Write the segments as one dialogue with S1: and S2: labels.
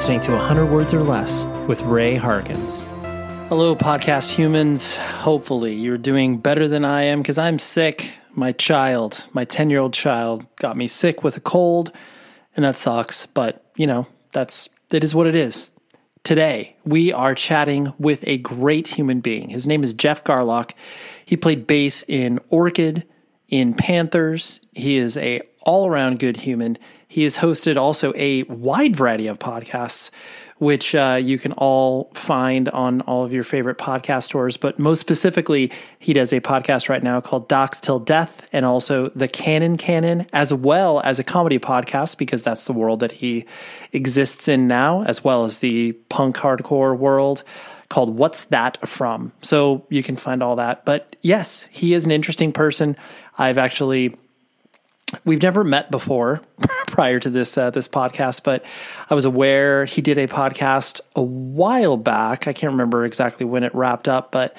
S1: Listening to 100 Words or Less with Ray Harkins. Hello, podcast humans. Hopefully, you're doing better than I am because I'm sick. My child, my 10 year old child, got me sick with a cold, and that sucks. But, you know, that's it is what it is. Today, we are chatting with a great human being. His name is Geoff Garlock. He played bass in Orchid, in Panthers. He is a all around good human. He has hosted also a wide variety of podcasts, which uh, you can all find on all of your favorite podcast stores. But most specifically, he does a podcast right now called Docs Till Death and also The Cannon Canon, as well as a comedy podcast, because that's the world that he exists in now, as well as the punk hardcore world called What's That From? So you can find all that. But yes, he is an interesting person. I've actually we've never met before prior to this uh, this podcast, but I was aware he did a podcast a while back. I can't remember exactly when it wrapped up, but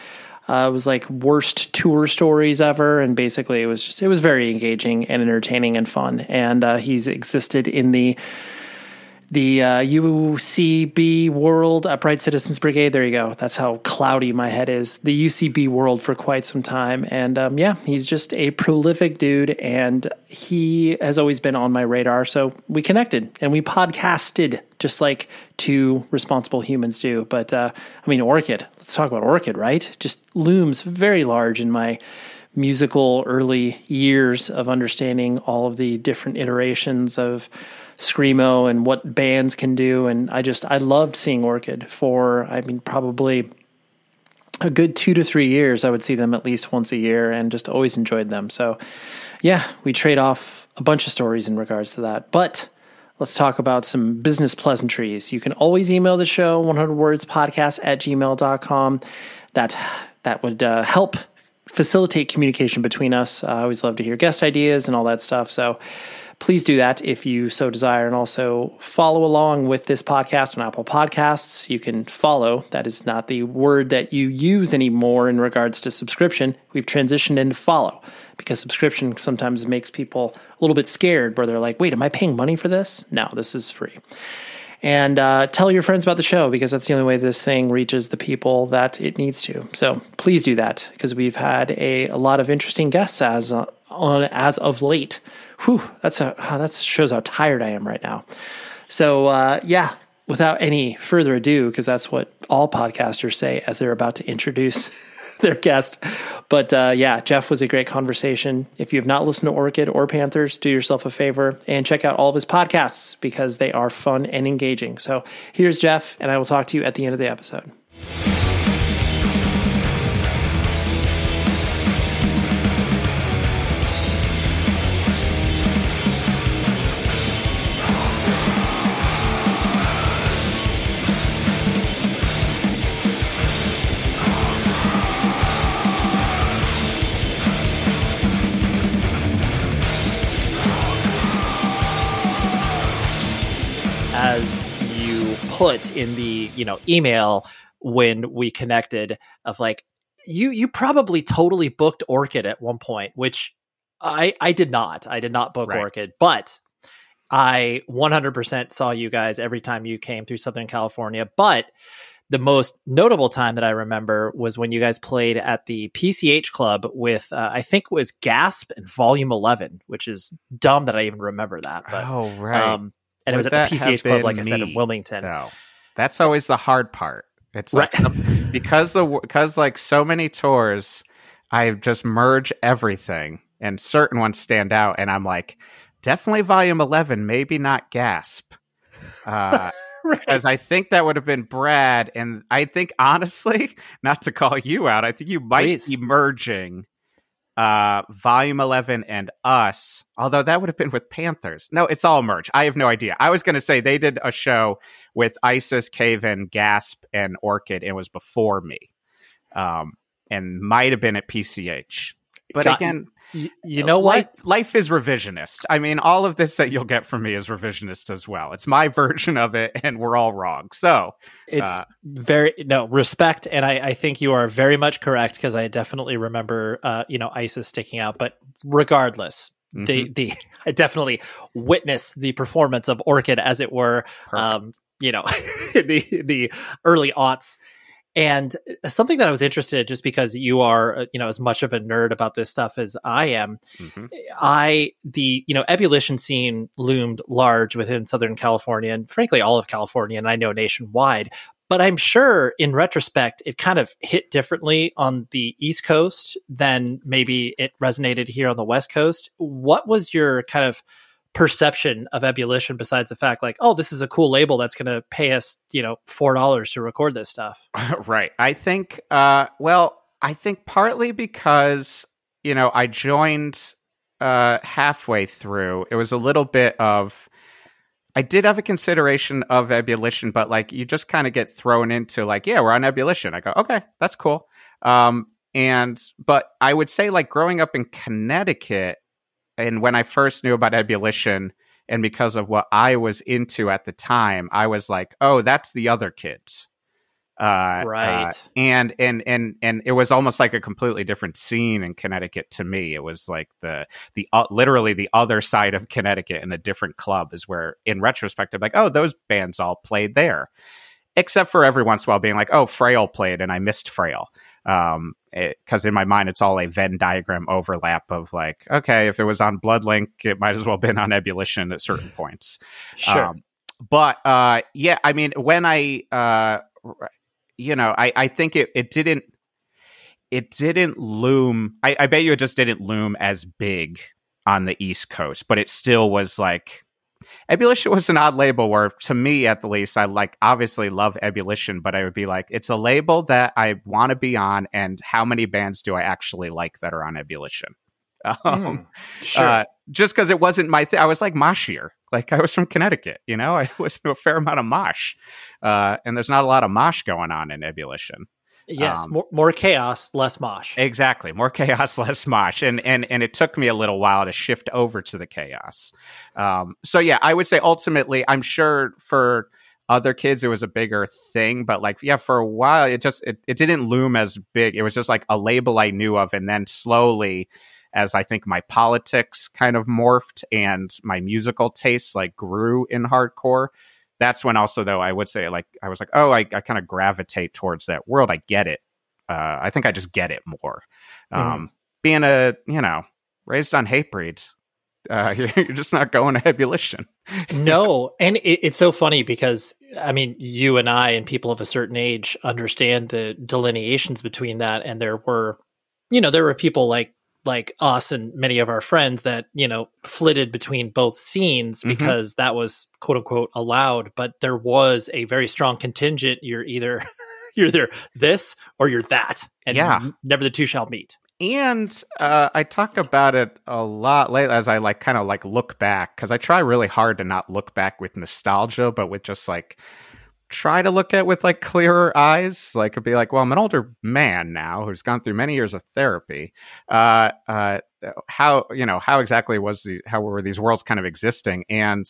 S1: uh, it was like worst tour stories ever, and basically it was just it was very engaging and entertaining and fun. And uh, he's existed in the the uh, UCB World Upright Citizens Brigade. There you go. That's how cloudy my head is. The UCB World for quite some time, and um, yeah, he's just a prolific dude, and he has always been on my radar. So we connected and we podcasted, just like two responsible humans do. But uh, I mean, Orchid. Let's talk about Orchid, right? Just looms very large in my musical early years of understanding all of the different iterations of screamo and what bands can do. And I just I loved seeing Orchid for I mean probably a good two to three years. I would see them at least once a year and just always enjoyed them. So yeah, we trade off a bunch of stories in regards to that. But let's talk about some business pleasantries. You can always email the show 100 words podcast at gmail.com. That that would uh, help facilitate communication between us. I always love to hear guest ideas and all that stuff. So please do that if you so desire. And also follow along with this podcast on Apple Podcasts. You can follow. That is not the word that you use anymore in regards to subscription. We've transitioned into follow because subscription sometimes makes people a little bit scared where they're like, wait, am I paying money for this? No, this is free. And uh, tell your friends about the show because that's the only way this thing reaches the people that it needs to. So please do that because we've had a, a lot of interesting guests as uh, on as of late whew, that's a that shows how tired I am right now. So uh, yeah, without any further ado, because that's what all podcasters say as they're about to introduce their guest. But uh, yeah, Geoff was a great conversation. If you have not listened to Orchid or Panthers, do yourself a favor and check out all of his podcasts because they are fun and engaging. So here's Geoff, and I will talk to you at the end of the episode. Put in the you know email when we connected of like you you probably totally booked Orchid at one point, which I I did not. I did not book right. Orchid, but I 100% saw you guys every time you came through Southern California. But the most notable time that I remember was when you guys played at the PCH Club with uh, I think it was Gasp and Volume 11, which is dumb that I even remember that. But,
S2: oh right. Um,
S1: and Would it was at the PCH Club, like me? I said, in Wilmington.
S2: No, that's always the hard part. It's like right. some, because the because like so many tours, I just merge everything, and certain ones stand out, and I'm like, definitely Volume Eleven, maybe not Gasp. Uh, Because I think that would have been Brad, and I think honestly, not to call you out, I think you might Please. be merging uh, Volume 11 and Us, although that would have been with Panthers. No, it's all merch. I have no idea. I was going to say they did a show with Isis, Cave In, Gasp, and Orchid. It was before me. Um, and might have been at PCH. But Got, again,
S1: you, you know
S2: life, what? Life is revisionist. I mean, all of this that you'll get from me is revisionist as well. It's my version of it, and we're all wrong. So
S1: it's uh, very no respect, and I, I think you are very much correct because I definitely remember, uh, you know, ISIS sticking out. But regardless, mm-hmm. the the I definitely witnessed the performance of Orchid, as it were. Um, you know, the the early aughts. And uh, something that I was interested in, just because you are, uh, you know, as much of a nerd about this stuff as I am, mm-hmm. I the you know ebullition scene loomed large within Southern California and frankly all of California, and I know nationwide. But I'm sure in retrospect, it kind of hit differently on the East Coast than maybe it resonated here on the West Coast. What was your kind of perception of ebullition besides the fact like oh this is a cool label that's going to pay us you know four dollars to record this stuff
S2: right i think uh well i think partly because you know i joined uh halfway through it was a little bit of I did have a consideration of ebullition, but like you just kind of get thrown into like, yeah, we're on ebullition. I go, okay, that's cool. Um, and but I would say like growing up in Connecticut, and when I first knew about ebullition, and because of what I was into at the time, I was like, oh, that's the other kids.
S1: Uh, right. Uh,
S2: and and and and it was almost like a completely different scene in Connecticut to me. It was like the the uh, literally the other side of Connecticut in a different club is where, in retrospect, I'm like, oh, those bands all played there, except for every once in a while being like, oh, Frail played and I missed Frail. Um, because in my mind it's all a Venn diagram overlap of like, okay, if it was on Bloodlink, it might as well have been on Ebullition at certain points.
S1: Sure. Um,
S2: but uh, yeah, I mean, when I uh, you know, I, I think it, it didn't it didn't loom I, I bet you it just didn't loom as big on the East Coast, but it still was like Ebullition was an odd label where to me at the least I like obviously love Ebullition, but I would be like, it's a label that I want to be on and how many bands do I actually like that are on Ebullition? Um, mm, sure. Uh, just because it wasn't my thing. I was like moshier. Like I was from Connecticut, you know, I listened to a fair amount of mosh. Uh, and there's not a lot of mosh going on in Ebullition.
S1: Yes, um, more, more chaos, less mosh.
S2: Exactly, more chaos, less mosh, and and and it took me a little while to shift over to the chaos. Um, so yeah, I would say ultimately, I'm sure for other kids it was a bigger thing, but like yeah, for a while it just it, it didn't loom as big. It was just like a label I knew of, and then slowly as I think my politics kind of morphed and my musical tastes like grew in hardcore. That's when also though I would say like I was like, oh, I, I kind of gravitate towards that world. I get it. Uh, I think I just get it more. Mm-hmm. Um, being a you know raised on Hatebreed, uh, you're, just not going to ebullition.
S1: no, and it, it's so funny because I mean, you and I and people of a certain age understand the delineations between that, and there were, you know, there were people like like us and many of our friends that you know flitted between both scenes mm-hmm. because that was quote unquote allowed but there was a very strong contingent you're either you're either this or you're that and yeah. never the two shall meet
S2: and uh, I talk about it a lot lately as I like kind of like look back because I try really hard to not look back with nostalgia, but with just like try to look at with like clearer eyes. Like it'd be like, well, I'm an older man now who's gone through many years of therapy. Uh, uh, how you know how exactly was the how were these worlds kind of existing? And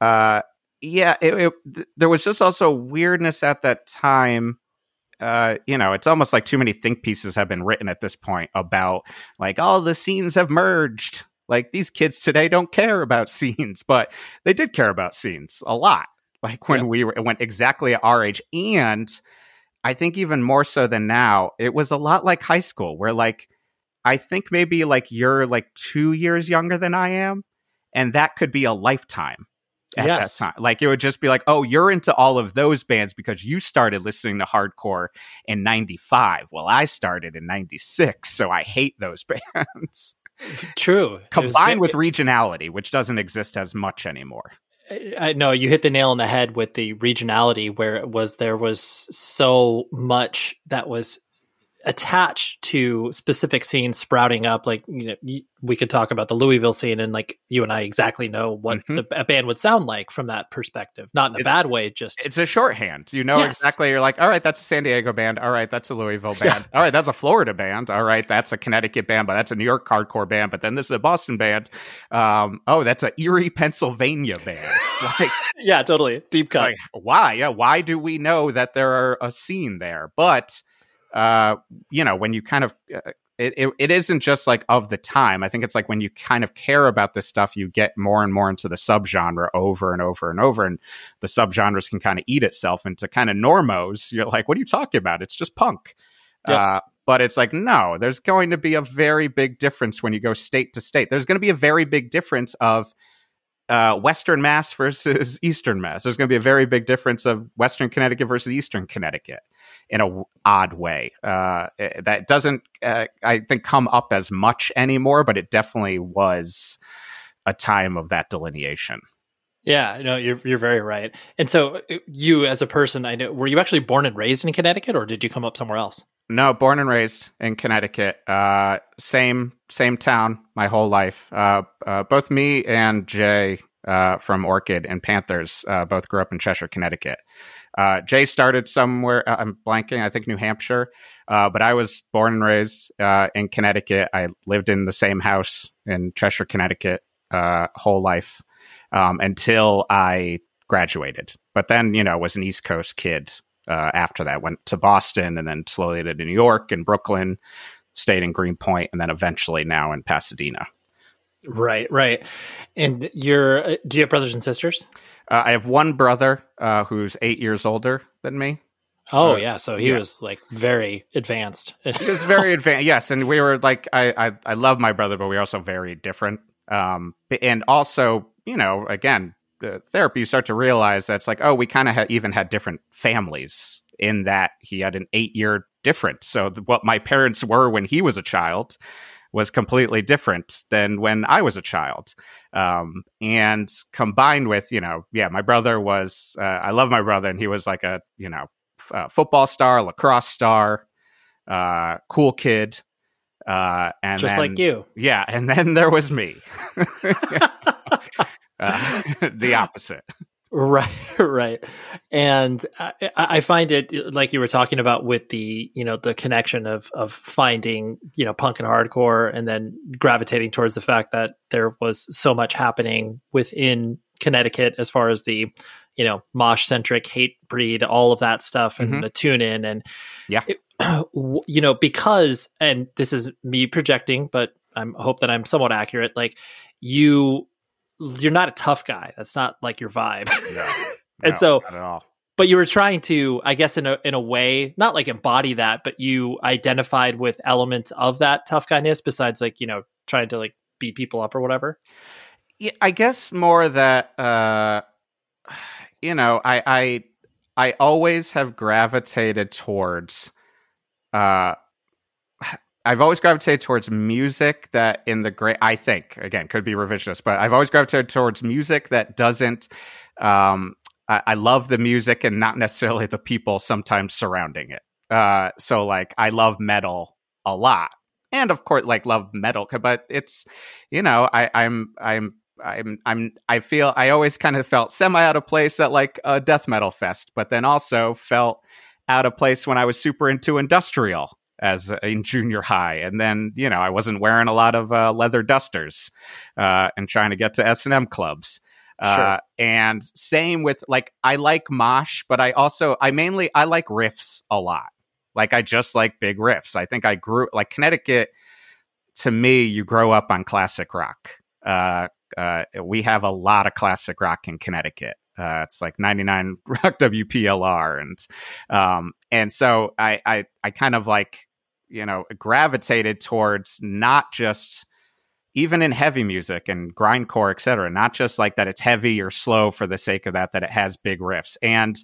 S2: uh, yeah, it, it, there was just also weirdness at that time. Uh, you know, it's almost like too many think pieces have been written at this point about like all the scenes have merged. Like these kids today don't care about scenes, but they did care about scenes a lot like when we were, went exactly at our age. And I think even more so than now, it was a lot like high school where like, I think maybe like you're like two years younger than I am. And that could be a lifetime at yes. that time. Like it would just be like, oh, you're into all of those bands because you started listening to hardcore in 95. Well, I started in 96. So I hate those bands.
S1: True.
S2: Combined was, with regionality, which doesn't exist as much anymore.
S1: I know you hit the nail on the head with the regionality where it was there was so much that was attached to specific scenes sprouting up like you know we could talk about the louisville scene and like you and i exactly know what mm-hmm. the, a band would sound like from that perspective. Not in a it's, bad way just
S2: it's a shorthand. You know yes. exactly you're like all right that's a san diego band. All right that's a louisville band. Yeah. all right that's a florida band. All right that's a connecticut band but that's a new york hardcore band but then this is a boston band. Um, oh that's a erie pennsylvania band.
S1: Like yeah totally. Deep cut. like,
S2: why? Yeah why do we know that there are a scene there? But uh, you know, when you kind of uh, it, it, it isn't just like of the time. I think it's like when you kind of care about this stuff, you get more and more into the subgenre over and over and over, and the subgenres can kind of eat itself into kind of normos. You're like, what are you talking about? It's just punk. Yep. Uh, but it's like, no, there's going to be a very big difference when you go state to state. There's going to be a very big difference of uh, Western Mass versus Eastern Mass. There's going to be a very big difference of Western Connecticut versus Eastern Connecticut in a odd way. Uh, eh, that doesn't, uh, I think, come up as much anymore, but it definitely was a time of that delineation.
S1: Yeah, no, you're you're very right. And so, uh, you as a person, I know, were you actually born and raised in Connecticut, or did you come up somewhere else?
S2: No, born and raised in Connecticut. Uh, same same town my whole life. Uh, uh, both me and Jay uh, from Orchid and Panthers uh, both grew up in Cheshire, Connecticut. Uh, Jay started somewhere. I'm blanking. I think New Hampshire. but I was born and raised in Connecticut. I lived in the same house in Cheshire, Connecticut, whole life um, until I graduated. But then, you know, was an East Coast kid uh, after that. Went to Boston and then slowly to New York and Brooklyn, stayed in Greenpoint, and then eventually now in Pasadena.
S1: Right, right. And you're, uh, do you have brothers and sisters?
S2: Uh, I have one brother uh, who's eight years older than me.
S1: Oh uh, yeah, so he yeah. was like very advanced.
S2: he was very advanced, yes. And we were like, I, I, I love my brother, but we are also very different. Um, and also, you know, again, the therapy, you start to realize that's like, oh, we kind of ha- even had different families in that he had an eight year difference. So th- what my parents were when he was a child was completely different than when I was a child. Um, and combined with, you know, yeah, my brother was, uh, I love my brother, and he was like a, you know, f- uh, football star, lacrosse star, uh, cool kid. Uh, and
S1: just
S2: then,
S1: like you.
S2: Yeah. And then there was me. uh, the opposite.
S1: Right, right, and I, I, find it like you were talking about with the you know the connection of of finding you know punk and hardcore, and then gravitating towards the fact that there was so much happening within Connecticut as far as the you know mosh centric hate breed, all of that stuff, and mm-hmm. the Tune Inn, and
S2: yeah, it,
S1: you know because and this is me projecting, but I'm hope that I'm somewhat accurate. Like you you're not a tough guy. That's not like your vibe. No, and no, so, but you were trying to, I guess, in a in a way, not like embody that, but you identified with elements of that tough guyness. Besides, like you know, trying to like beat people up or whatever.
S2: Yeah, I guess more that uh, you know, I I I always have gravitated towards uh I've always gravitated towards music that in the great I think again could be revisionist, but I've always gravitated towards music that doesn't um I, I love the music and not necessarily the people sometimes surrounding it. Uh so like I love metal a lot. And of course like love metal, but it's you know, I, I'm I'm I'm I'm I feel I always kind of felt semi out of place at like a death metal fest, but then also felt out of place when I was super into industrial as in junior high, and then you know I wasn't wearing a lot of uh, leather dusters uh, and trying to get to S and M clubs. Uh, sure. and same with like I like mosh, but I also I mainly I like riffs a lot. Like I just like big riffs. I think I grew like Connecticut. To me, you grow up on classic rock. Uh, uh, we have a lot of classic rock in Connecticut. Uh, it's like 99 rock WPLR and um, and so I, I I kind of like you know, gravitated towards not just even in heavy music and grindcore, etc. Not just like that it's heavy or slow for the sake of that, that it has big riffs. And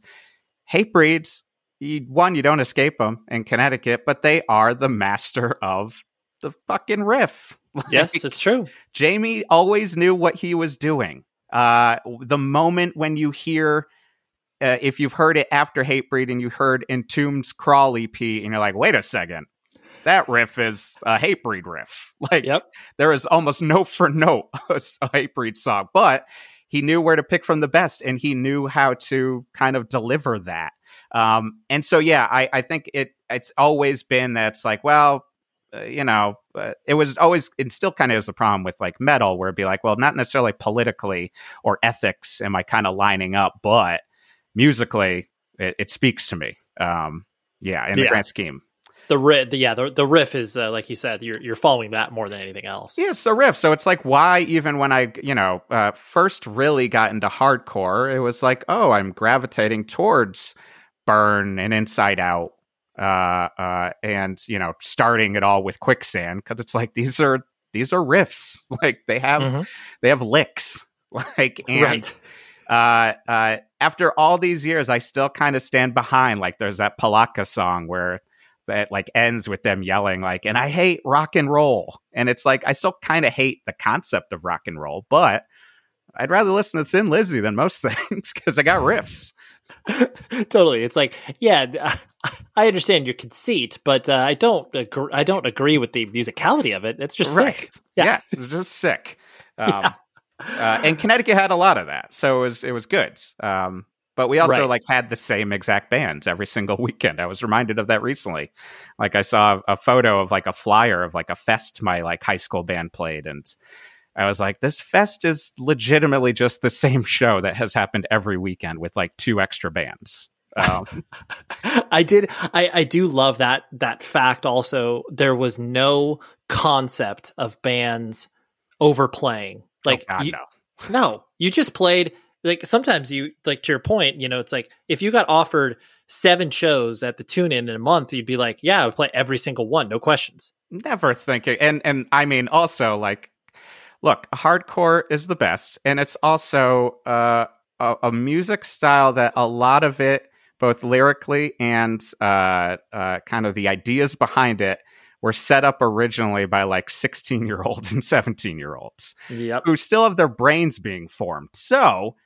S2: Hatebreeds, you, one, you don't escape them in Connecticut, but they are the master of the fucking riff.
S1: Like, yes, it's true.
S2: Jamie always knew what he was doing. Uh, the moment when you hear, uh, if you've heard it after Hatebreed and you heard Entombed's Crawl EP, and you're like, wait a second, that riff is a Hatebreed riff. Like, yep. there is almost note for note a Hatebreed song, but he knew where to pick from the best and he knew how to kind of deliver that. Um, and so, yeah, I, I think it it's always been that's like, well, uh, you know, uh, it was always, it still kind of is the problem with like metal, where it'd be like, well, not necessarily politically or ethics am I kind of lining up, but musically, it, it speaks to me. Um, yeah, in the yeah. grand scheme.
S1: The riff, the, yeah, the, the riff is uh, like you said, you're you're following that more than anything else.
S2: Yeah, it's the riff. So it's like why even when I you know uh, first really got into hardcore, it was like oh I'm gravitating towards Burn and Inside Out, uh, uh, and you know starting it all with Quicksand because it's like these are these are riffs like they have mm-hmm. they have licks like and. Right uh, uh, after all these years, I still kind of stand behind. Like, there's that Polaka song where that like ends with them yelling like, "And I hate rock and roll," and it's like I still kind of hate the concept of rock and roll, but I'd rather listen to Thin Lizzy than most things because I got riffs.
S1: totally, it's like, yeah, I understand your conceit, but uh, I don't, agree, I don't agree with the musicality of it. It's just right. sick.
S2: Yeah. Yes, it's just sick. Um, yeah uh, and Connecticut had a lot of that, so it was it was good. Um, but we also right. like had the same exact bands every single weekend. I was reminded of that recently. Like I saw a photo of like a flyer of like a fest my like high school band played, and I was like, this fest is legitimately just the same show that has happened every weekend with like two extra bands. Um,
S1: I did. I, I do love that that fact. Also, there was no concept of bands overplaying like, oh, God, you, no. no, you just played. Like sometimes you like to your point. You know, it's like if you got offered seven shows at the Tune Inn in a month, you'd be like, yeah, I would play every single one, no questions.
S2: Never thinking, and and I mean also like, look, hardcore is the best, and it's also uh, a, a music style that a lot of it, both lyrically and uh, uh, kind of the ideas behind it, were set up originally by like 16 year olds and 17 year olds
S1: yep.
S2: who still have their brains being formed. So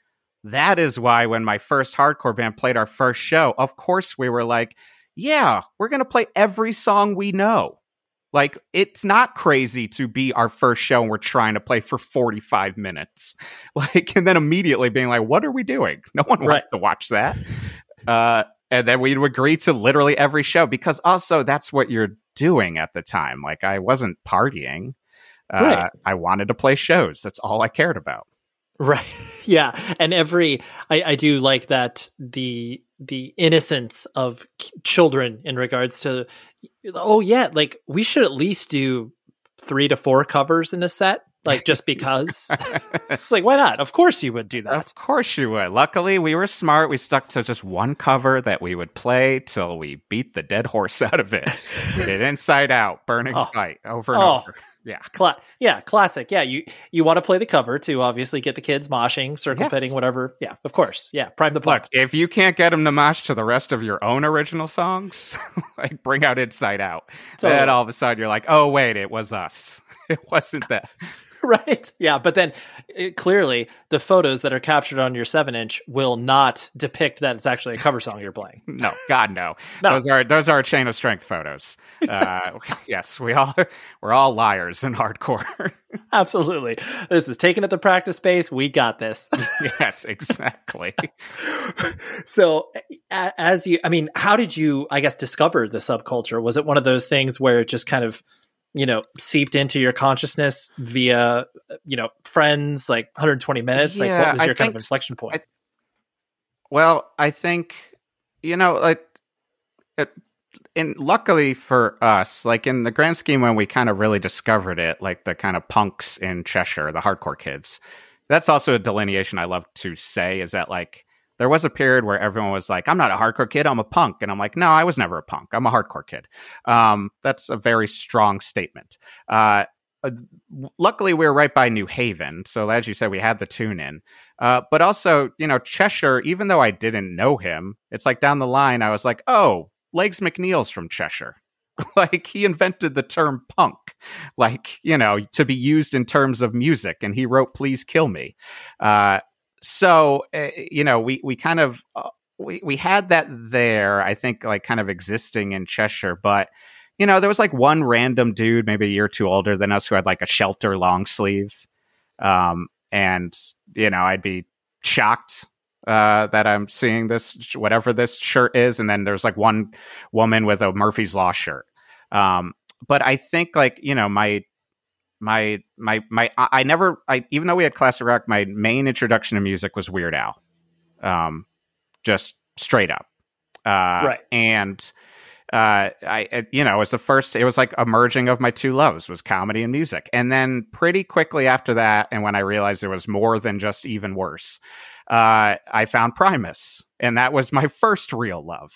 S2: that is why when my first hardcore band played our first show, of course we were like, yeah, we're going to play every song we know. Like, it's not crazy to be our first show and we're trying to play for 45 minutes. Like, and then immediately being like, what are we doing? No one wants right. to watch that. Uh, and then we'd agree to literally every show because also that's what you're doing at the time. Like I wasn't partying. Uh, right. I wanted to play shows. That's all I cared about.
S1: Right. Yeah. And every I, I do like that the the innocence of children in regards to oh yeah, like we should at least do three to four covers in a set like just because it's like why not of course you would do that
S2: of course you would luckily we were smart we stuck to just one cover that we would play till we beat the dead horse out of it we did inside out burning oh. fight over and oh. over yeah.
S1: Cla- yeah classic. Yeah you you want to play the cover to obviously get the kids moshing circle yes. pitting whatever. Yeah of course. Yeah prime the pump.
S2: look if you can't get them to mosh to the rest of your own original songs like bring out inside out. Totally. then all of a sudden you're like oh wait it was us. It wasn't that
S1: right? Yeah, but then it, clearly the photos that are captured on your seven inch will not depict that it's actually a cover song you're playing.
S2: no, God, no. no. Those are those are chain of strength photos. Uh, yes, we all we're all liars in hardcore.
S1: Absolutely, this is taken at the practice space. We got this.
S2: yes, exactly.
S1: so, as you, I mean, how did you, I guess, discover the subculture? Was it one of those things where it just kind of you know seeped into your consciousness via you know friends like 120 minutes yeah, like what was your I kind of inflection point? I,
S2: well i think you know like it, and luckily for us like in the grand scheme when we kind of really discovered it like the kind of punks in cheshire the hardcore kids that's also a delineation i love to say is that like there was a period where everyone was like, I'm not a hardcore kid, I'm a punk. And I'm like, no, I was never a punk. I'm a hardcore kid. Um, that's a very strong statement. Uh, uh, luckily, we were right by New Haven. So, as you said, we had the Tune Inn. Uh, but also, you know, Cheshire, even though I didn't know him, it's like down the line, I was like, oh, Legs McNeil's from Cheshire. like he invented the term punk like you know to be used in terms of music and he wrote please kill me uh, so uh, you know we we kind of uh, we we had that there i think like kind of existing in cheshire but you know there was like one random dude maybe a year or two older than us who had like a shelter long sleeve um and you know i'd be shocked uh, that I'm seeing this, whatever this shirt is. And then there's like one woman with a Murphy's Law shirt. Um, but I think like, you know, my my my my I never I even though we had classic rock, my main introduction to music was Weird Al, um, just straight up, uh,
S1: right.
S2: And uh, I, you know, it was the first, it was like a merging of my two loves was comedy and music. And then pretty quickly after that, and when I realized there was more than just even worse, uh, I found Primus and that was my first real love.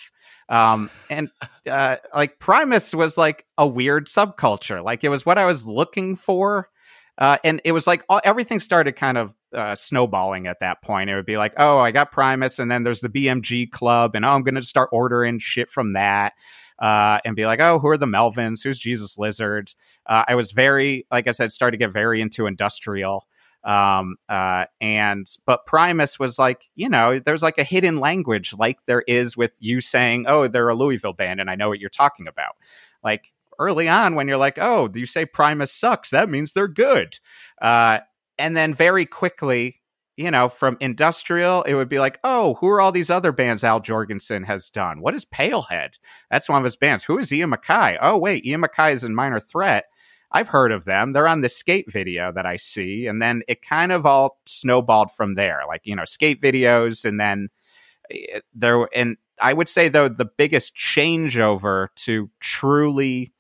S2: Um, and, uh, like Primus was like a weird subculture. Like it was what I was looking for. Uh, and it was like all, everything started kind of uh, snowballing at that point. It would be like, oh, I got Primus, and then there's the BMG Club, and oh, I'm going to start ordering shit from that uh, and be like, oh, who are the Melvins? Who's Jesus Lizard? Uh, I was very, like I said, started to get very into industrial. Um, uh, and but Primus was like, you know, there's like a hidden language like there is with you saying, oh, they're a Louisville band, and I know what you're talking about. Like early on, when you're like, oh, you say Primus sucks, that means they're good. Uh, and then very quickly, you know, from industrial, it would be like, oh, who are all these other bands Al Jourgensen has done? What is Pailhead? That's one of his bands. Who is Ian MacKaye? Oh, wait, Ian MacKaye is in Minor Threat. I've heard of them. They're on the skate video that I see. And then it kind of all snowballed from there, like, you know, skate videos. And then eh, there, and I would say, though, the biggest changeover to truly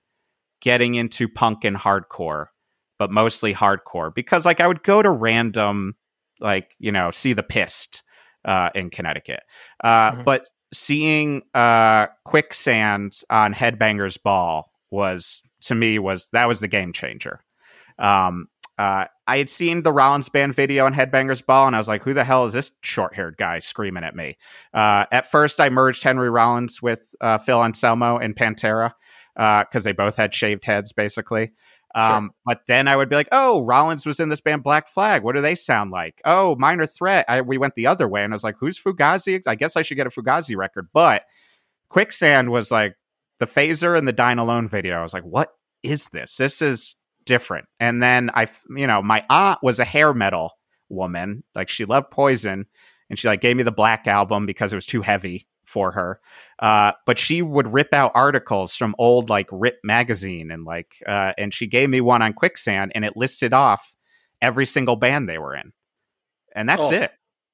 S2: getting into punk and hardcore, but mostly hardcore, because like I would go to random like you know see the pissed uh, in Connecticut, uh, mm-hmm. but seeing uh, quicksand on Headbangers Ball was to me was that was the game changer. Um, uh, I had seen the Rollins band video on Headbangers Ball, and I was like, "Who the hell is this short-haired guy screaming at me?" Uh, at first, I merged Henry Rollins with uh, Phil Anselmo and Pantera because uh, they both had shaved heads, basically. Um, sure. But then I would be like, oh, Rollins was in this band Black Flag. What do they sound like? Oh, Minor Threat. I, we went the other way, and I was like, who's Fugazi? I guess I should get a Fugazi record. But Quicksand was like the Fazer and the Dine Alone video. I was like, what is this? This is different. And then I, you know, my aunt was a hair metal woman. Like she loved Poison, and she like gave me the Black album because it was too heavy for her. Uh, but she would rip out articles from old like Rip magazine and like, uh, and she gave me one on Quicksand and it listed off every single band they were in, and that's oh, it.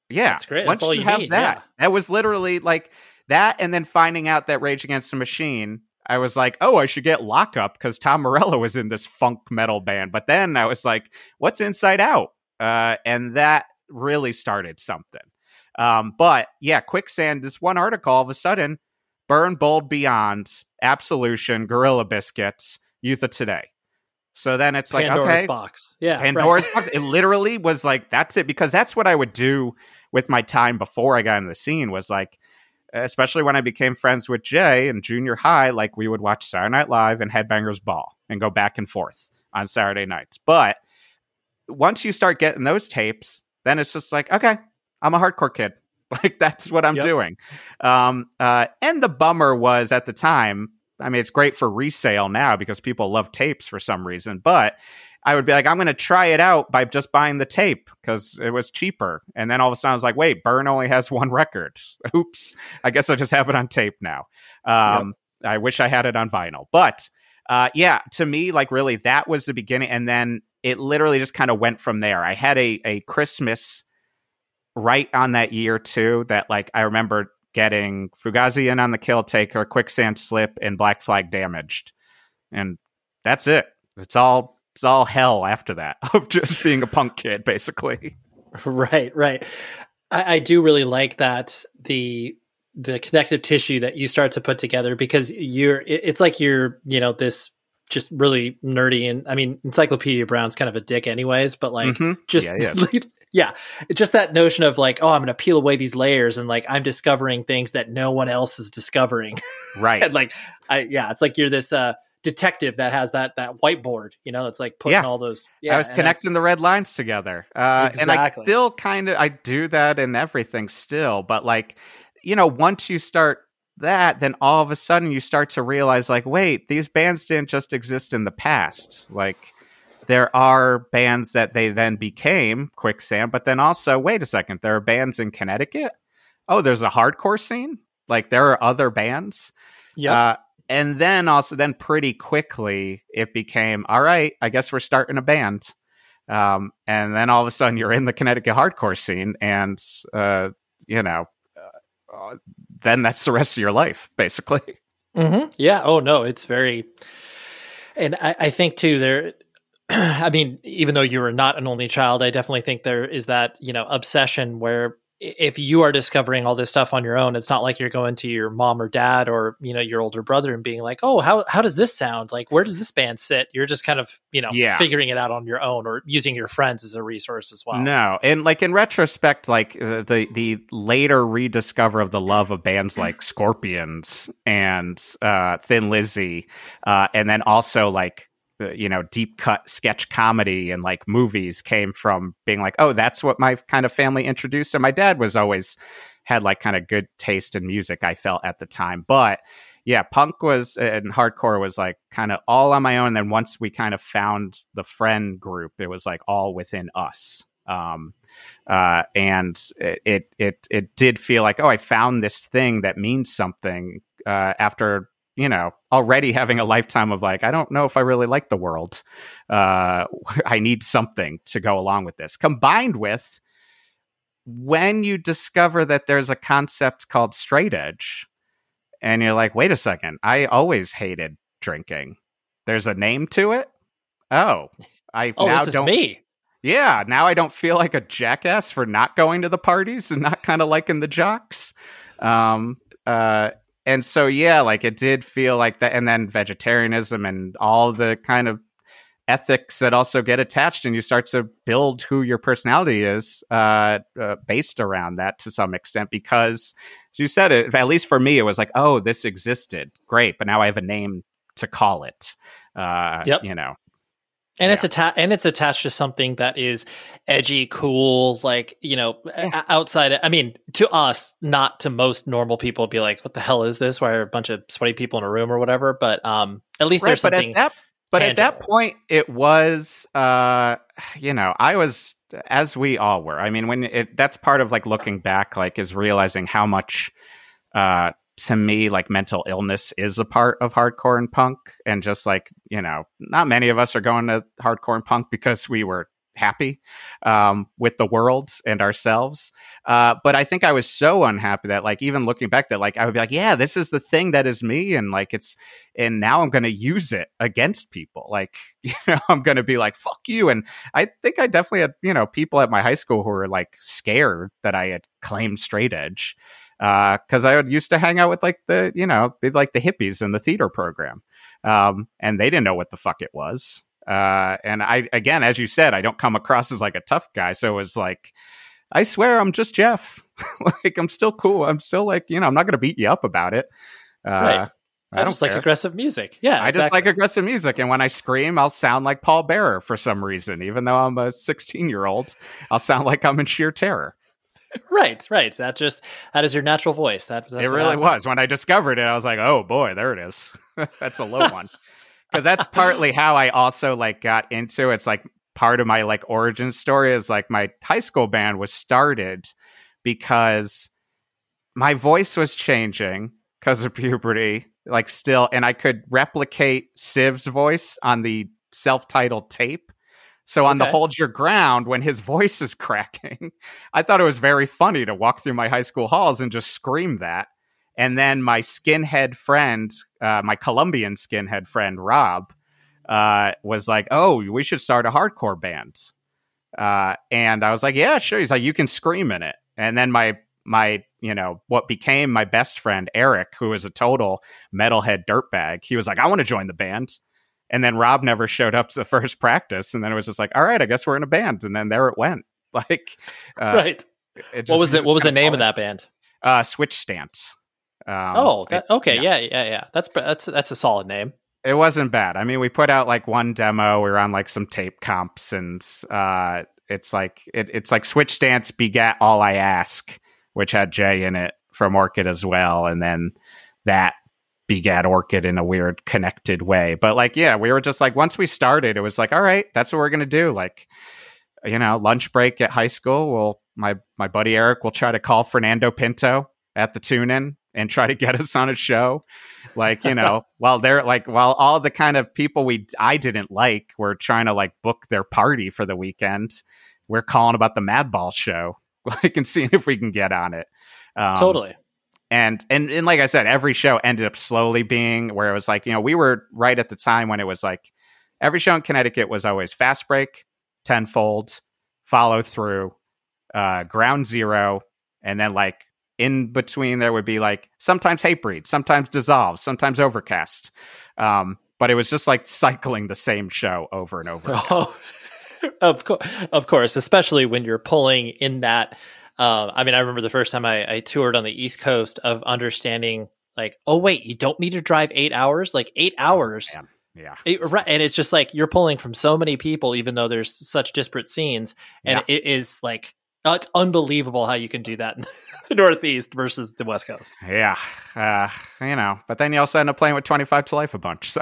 S2: Yeah,
S1: that's great.
S2: Once
S1: that's
S2: you,
S1: you
S2: have
S1: need.
S2: that,
S1: yeah.
S2: that was literally like that, and then finding out that Rage Against the Machine. I was like, oh, I should get Lockup because Tom Morello was in this funk metal band. But then I was like, what's Inside Out? Uh, and that really started something. Um, but yeah, quicksand. This one article, all of a sudden, burn bold beyond absolution, gorilla biscuits, youth of today. So then it's like
S1: Pandora's
S2: okay,
S1: box, yeah,
S2: Pandora's
S1: right.
S2: box. It literally was like that's it because that's what I would do with my time before I got in the scene. Was like, especially when I became friends with Jay in junior high, like we would watch Saturday Night Live and Headbangers Ball and go back and forth on Saturday nights. But once you start getting those tapes, then it's just like okay, I'm a hardcore kid. Like that's what I'm yep. doing. Um, uh, and the bummer was at the time. I mean, it's great for resale now because people love tapes for some reason. But I would be like, I'm going to try it out by just buying the tape because it was cheaper. And then all of a sudden, I was like, wait, Burn only has one record. Oops. I guess I just have it on tape now. Um, yep. I wish I had it on vinyl. But uh, yeah, to me, like really, that was the beginning. And then it literally just kind of went from there. I had a, a Christmas right on that year too that like I remember getting Fugazi in on the kill taker, quicksand slip, and black flag damaged. And that's it. It's all it's all hell after that of just being a punk kid, basically.
S1: Right, right. I, I do really like that the the connective tissue that you start to put together because you're it, it's like you're you know this just really nerdy and I mean Encyclopedia Brown's kind of a dick anyways, but like mm-hmm. just yeah, yeah, it's just that notion of like, oh, I'm going to peel away these layers and like I'm discovering things that no one else is discovering.
S2: Right.
S1: and like, I yeah, it's like you're this uh detective that has that that whiteboard, you know, it's like putting yeah. all those.
S2: Yeah, I was connecting the red lines together, uh, exactly. and I still kind of I do that in everything still, but like, you know, once you start that, then all of a sudden you start to realize like, wait, these bands didn't just exist in the past, like there are bands that they then became Quicksand, but then also, wait a second, there are bands in Connecticut. Oh, there's a hardcore scene. Like there are other bands.
S1: Yeah. Uh,
S2: and then also, then pretty quickly, it became all right. I guess we're starting a band. Um, and then all of a sudden, you're in the Connecticut hardcore scene, and uh, you know, uh, then that's the rest of your life, basically.
S1: Mm-hmm. Yeah. Oh no, it's very, and I, I think too there. I mean, even though you were not an only child, I definitely think there is that you know obsession where if you are discovering all this stuff on your own, it's not like you're going to your mom or dad or you know your older brother and being like, "Oh, how how does this sound? Like, where does this band sit?" You're just kind of you know
S2: Yeah.
S1: figuring it out on your own or using your friends as a resource as well.
S2: No, and like in retrospect, like uh, the the later rediscover of the love of bands like Scorpions and uh, Thin Lizzy, uh, and then also like you know deep cut sketch comedy and like movies came from being like, oh, that's what my kind of family introduced. And my dad was always had like kind of good taste in music. I felt at the time, but yeah, punk was and hardcore was like kind of all on my own. then once we kind of found the friend group, it was like all within us. Um, uh, and it it it did feel like oh, I found this thing that means something. Uh, after you know already having a lifetime of like I don't know if I really like the world. Uh, I need something to go along with this, combined with when you discover that there's a concept called straight edge and you're like, wait a second, I always hated drinking. There's a name to it. Oh, I
S1: Oh,
S2: now
S1: this is
S2: don't.
S1: me.
S2: Yeah, now I don't feel like a jackass for not going to the parties and not kind of liking the jocks. Um, uh, and so yeah, like it did feel like that, and then vegetarianism and all the kind of ethics that also get attached, and you start to build who your personality is uh, uh, based around that to some extent. Because as you said it, at least for me, it was like, oh, this existed, great, but now I have a name to call it. Uh,
S1: Yep.
S2: you know,
S1: and it's atta- and it's attached to something that is edgy, cool, like you know, o- outside. I mean, to us, not to most normal people, be like, "What the hell is this? Why are a bunch of sweaty people in a room or whatever?" But um, at least there's
S2: but
S1: something.
S2: at that but at that point it was uh you know i was as we all were i mean when it that's part of like looking back like is realizing how much uh to me like mental illness is a part of hardcore and punk and just like you know not many of us are going to hardcore and punk because we were happy um, with the world and ourselves. Uh, but i think i was so unhappy that like even looking back that like i would be like yeah this is the thing that is me and like it's and now i'm going to use it against people. Like you know i'm going to be like fuck you. And i think i definitely had you know people at my high school who were like scared that i had claimed straight edge because I would used to hang out with like the you know like the hippies in the theater program, um, and they didn't know what the fuck it was. Uh, and I again, as you said, I don't come across as like a tough guy, so it was like. I swear I'm just Geoff. like I'm still cool. I'm still like, you know, I'm not going to beat you up about it. Uh,
S1: Right.
S2: I,
S1: I,
S2: don't
S1: just like aggressive music. Yeah,
S2: I just like aggressive music, and when I scream, I'll sound like Paul Bearer for some reason. Even though I'm a 16 year old, I'll sound like I'm in sheer terror.
S1: Right, right. That just that is your natural voice. That that's
S2: it really
S1: happens.
S2: was. When I discovered it, I was like, "Oh boy, there it is." that's a low one. Because that's partly how I also like got into. It's like part of my like origin story is like my high school band was started because my voice was changing because of puberty, like still, and I could replicate Siv's voice on the self-titled tape. So on the hold your ground, when his voice is cracking, I thought it was very funny to walk through my high school halls and just scream that. And then my skinhead friend, uh, my Colombian skinhead friend Rob, uh, was like, "Oh, we should start a hardcore band." Uh, and I was like, "Yeah, sure." He's like, "You can scream in it." And then my my you know what became my best friend Eric, who was a total metalhead dirtbag, he was like, "I want to join the band." And then Rob never showed up to the first practice, and then it was just like, "All right, I guess we're in a band." And then there it went. Like, uh,
S1: right.
S2: it
S1: What was the
S2: just
S1: what was the name of that band?
S2: Uh, Switch Stance. Um,
S1: oh, that,
S2: it-
S1: okay,
S2: yeah.
S1: yeah. yeah, yeah, That's that's that's a solid name.
S2: it wasn't bad. I mean, we put out like one demo. We were on like some tape comps, and uh, it's like it, it's like Switch stance begat All I Ask, which had Jay in it from Orchid as well, and then that begat Orchid in a weird connected way. But like, yeah, we were just like once we started, it was like, all right, that's what we're gonna do. Like, you know, lunch break at high school. Well, my my buddy Eric will try to call Fernando Pinto at the Tune Inn and try to get us on a show like you know while they're like while all the kind of people we i didn't like were trying to like book their party for the weekend we're calling about the madball show like and seeing if we can get on it um,
S1: totally.
S2: And and and like I said, every show ended up slowly being where it was like you know we were right at the time when it was like every show in Connecticut was always fast break, tenfold, follow through, uh, ground zero, and then like in between there would be like sometimes Hatebreed, sometimes dissolve, sometimes overcast. Um, but it was just like cycling the same show over and over. Oh,
S3: of course, of course, especially when you're pulling in that. Uh, I mean, I remember the first time I, I toured on the East Coast of understanding like, oh wait, you don't need to drive eight hours. Like eight hours.
S2: Oh, yeah.
S3: It, and it's just like you're pulling from so many people, even though there's such disparate scenes. And yeah. it is like Oh, it's unbelievable how you can do that in the Northeast versus the West Coast.
S2: Yeah, uh, you know, but then you also end up playing with Twenty Five to Life a bunch. So.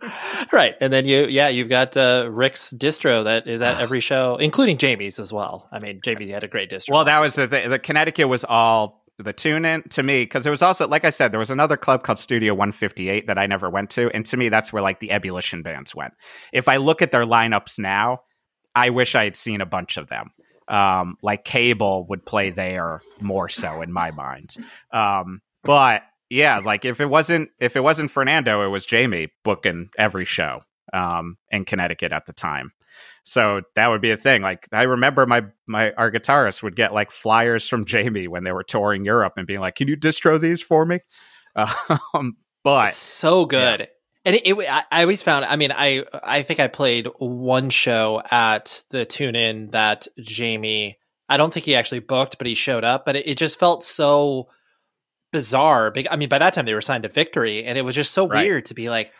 S3: right, and then you, yeah, you've got uh, Rick's distro that is at every show, including Jamie's as well. I mean, Jamie had a great distro.
S2: Well, that was the the Connecticut was all the Tune Inn to me because there was also like I said there was another club called Studio 158 that I never went to, and to me that's where like the ebullition bands went. If I look at their lineups now, I wish I had seen a bunch of them um, like Cable would play there more so in my mind. Um, but yeah, like if it wasn't if it wasn't Fernando, it was Jamie booking every show um, in Connecticut at the time. So that would be a thing. Like I remember my my our guitarist would get like flyers from Jamie when they were touring Europe and being like, "Can you distro these for me?" Um, but
S3: it's so good. Yeah. And it, it, I always found, I mean, I, I think I played one show at the Tune Inn that Jamie, I don't think he actually booked, but he showed up, but it, it just felt so bizarre. I mean, by that time they were signed to Victory, and it was just so right. weird to be like,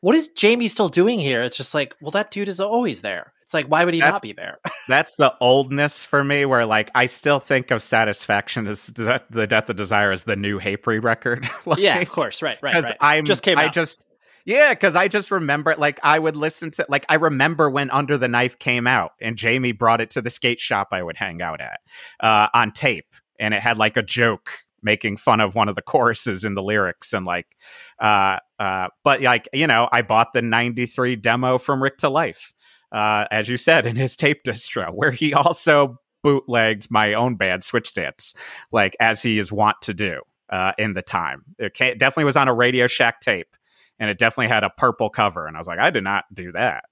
S3: what is Jamie still doing here? It's just like, well, that dude is always there. It's like, why would he that's, not be there?
S2: that's the oldness for me, where like I still think of Satisfaction Is the Death of Desire as the new Hatebreed record.
S3: like, yeah, of course, right, right. Because right. I'm
S2: just came. I out. just yeah, because I just remember, like, I would listen to, like, I remember when Under the Knife came out and Jamie brought it to the skate shop I would hang out at uh, on tape. And it had, like, a joke making fun of one of the choruses in the lyrics. And, like, uh, uh, but, like, you know, I bought the 93 demo from Rick to Life, uh, as you said, in his tape distro, where he also bootlegged my own band, Switch Dance, like, as he is wont to do. Uh, in the time, it definitely was on a Radio Shack tape and it definitely had a purple cover. And I was like, I did not do that.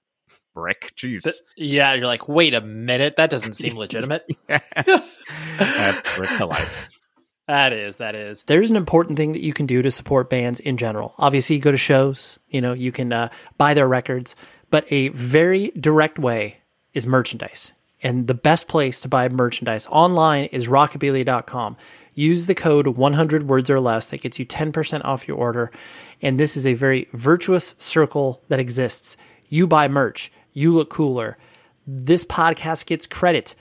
S2: Brick, jeez. The,
S3: yeah, you're like, wait a minute, that doesn't seem legitimate. yes,
S2: that's brick to life.
S3: That is, that is.
S1: There's an important thing that you can do to support bands in general. Obviously, you go to shows, you know, you can uh, buy their records, but a very direct way is merchandise. And the best place to buy merchandise online is rockabilia.com. Use the code 100 words or less that gets you 10% off your order. And this is a very virtuous circle that exists. You buy merch, you look cooler. This podcast gets credit.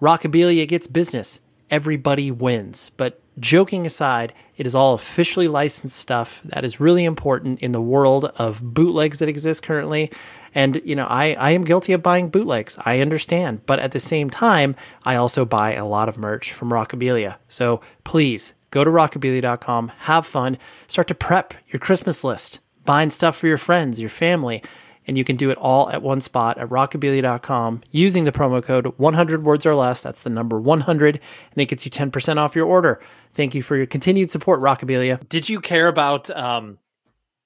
S1: Rockabilia gets business. Everybody wins. But joking aside, it is all officially licensed stuff that is really important in the world of bootlegs that exist currently. And, you know, I, I am guilty of buying bootlegs. I understand. But at the same time, I also buy a lot of merch from Rockabilia. So please go to rockabilia.com, have fun, start to prep your Christmas list, buying stuff for your friends, your family. And you can do it all at one spot at rockabilia.com using the promo code 100 words or less. That's the number 100, and it gets you 10% off your order. Thank you for your continued support, Rockabilia.
S3: Did you care about um,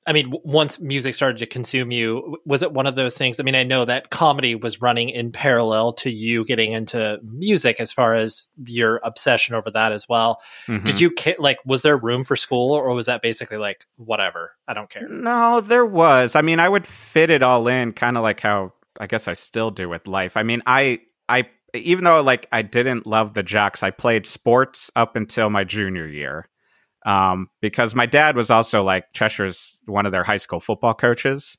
S3: I mean, once music started to consume you, was it one of those things? I mean, I know that comedy was running in parallel to you getting into music as far as your obsession over that as well. Mm-hmm. Did you, like, was there room for school or was that basically like, whatever, I don't care?
S2: No, there was. I mean, I would fit it all in kind of like how I guess I still do with life. I mean, I, I, even though like I didn't love the jocks, I played sports up until my junior year um, because my dad was also like Cheshire's one of their high school football coaches,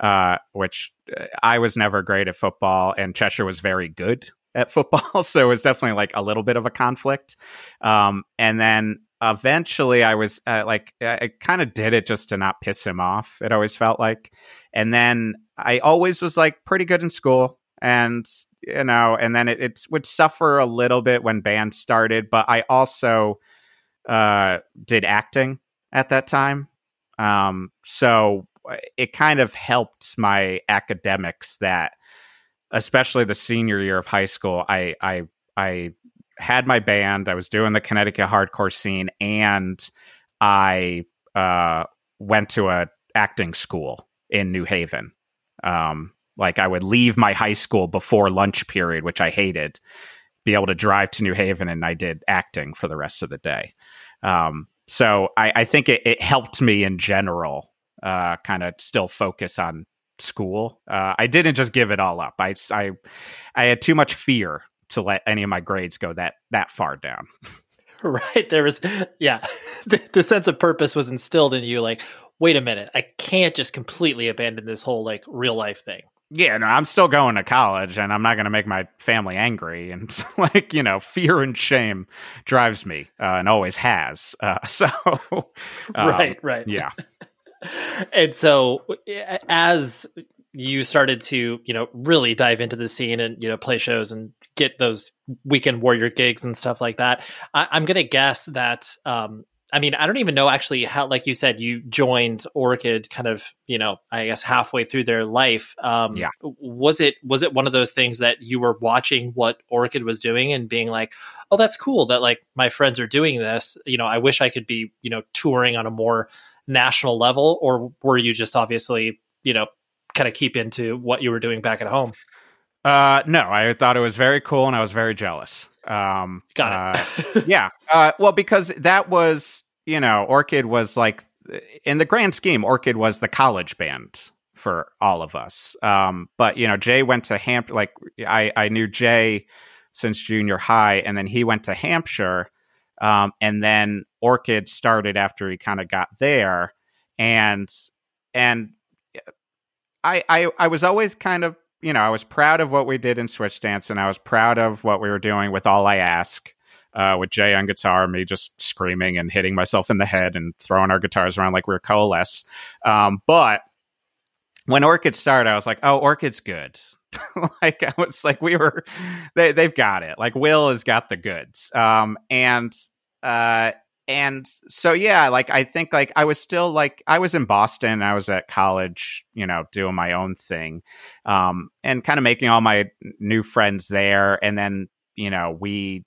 S2: uh, which uh, I was never great at football, and Cheshire was very good at football, so it was definitely like a little bit of a conflict. Um, and then eventually, I was uh, like, I kind of did it just to not piss him off. It always felt like, and then I always was like pretty good in school, and you know, and then it, it would suffer a little bit when bands started, but I also uh, did acting at that time. Um, so uh, it kind of helped my academics that, especially the senior year of high school, I, I, I had my band, I was doing the Connecticut hardcore scene, and I uh, went to a acting school in New Haven. Um, like I would leave my high school before lunch period, which I hated, be able to drive to New Haven, and I did acting for the rest of the day. Um, so I, I think it, it, helped me in general, uh, kind of still focus on school. Uh, I didn't just give it all up. I, I, I had too much fear to let any of my grades go that that far down.
S3: right there was, yeah, the, the sense of purpose was instilled in you. Like, wait a minute, I can't just completely abandon this whole like real life thing
S2: yeah, no, I'm still going to college and I'm not going to make my family angry. And like, you know, fear and shame drives me uh, and always has. Uh, so, um,
S3: right, right.
S2: Yeah.
S3: and so as you started to, you know, really dive into the scene and, you know, play shows and get those weekend warrior gigs and stuff like that, I, am going to guess that, um, I mean, I don't even know actually how, like you said, you joined Orchid kind of, you know, I guess halfway through their life. Um,
S2: yeah.
S3: Was it, was it one of those things that you were watching what Orchid was doing and being like, oh, that's cool that like my friends are doing this. You know, I wish I could be, you know, touring on a more national level. Or were you just obviously, you know, kind of keep into what you were doing back at home?
S2: Uh, no, I thought it was very cool and I was very jealous. Um,
S3: Got
S2: it. uh, yeah. Uh, well, because that was, you know, Orchid was like, in the grand scheme, Orchid was the college band for all of us. Um, but you know, Jay went to Hampshire. Like I, I knew Jay since junior high, and then he went to Hampshire, um, and then Orchid started after he kind of got there, and and I, I, I was always kind of you know, I was proud of what we did in Switch Dance, and I was proud of what we were doing with All I Ask, uh, with Jay on guitar, me just screaming and hitting myself in the head and throwing our guitars around like we were coalesce. Um, but when Orchid started, I was like, oh, Orchid's good. like I was like, we were, they they've got it. Like Will has got the goods. Um, and uh, and so yeah like i think like i was still like i was in boston i was at college you know doing my own thing um and kind of making all my new friends there and then you know we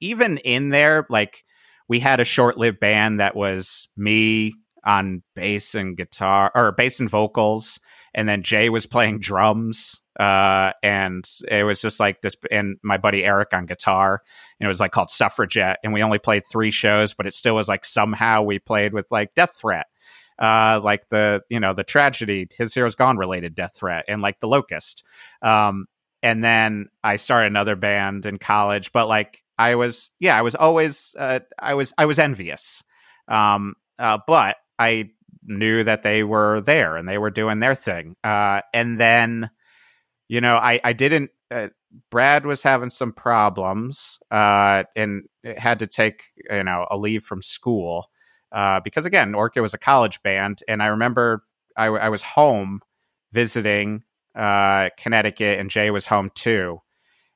S2: even in there like we had a short-lived band that was me on bass and guitar or bass and vocals and then jay was playing drums uh, and it was just like this, and my buddy Eric on guitar, and it was like called Suffragette, and we only played three shows, but it still was like somehow we played with like Death Threat, uh, like the you know the tragedy, His Hero's Gone related Death Threat, and like the Locust, um, and then I started another band in college, but like I was, yeah, I was always, uh, I was, I was envious, um, uh, but I knew that they were there and they were doing their thing, uh, and then you know, I I didn't. Uh, Brad was having some problems uh, and had to take you know a leave from school uh, because again, Orchid was a college band, and I remember I, I was home visiting uh, Connecticut, and Jay was home too,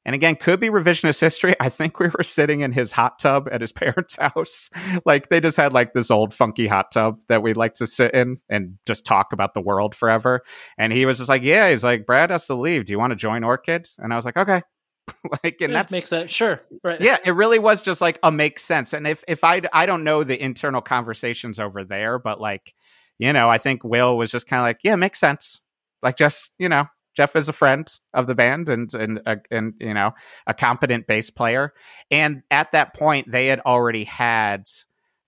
S2: and again, could be revisionist history. I think we were sitting in his hot tub at his parents' house. like they just had like this old funky hot tub that we like to sit in and just talk about the world forever. And he was just like, Yeah, he's like, Brad has to leave. Do you want to join Orchid? And I was like, Okay. like and that
S3: makes sense sure right
S2: yeah it really was just like a makes sense and if if i i don't know the internal conversations over there but like you know i think will was just kind of like yeah makes sense like just you know Geoff is a friend of the band and and uh, and you know a competent bass player. And at that point, they had already had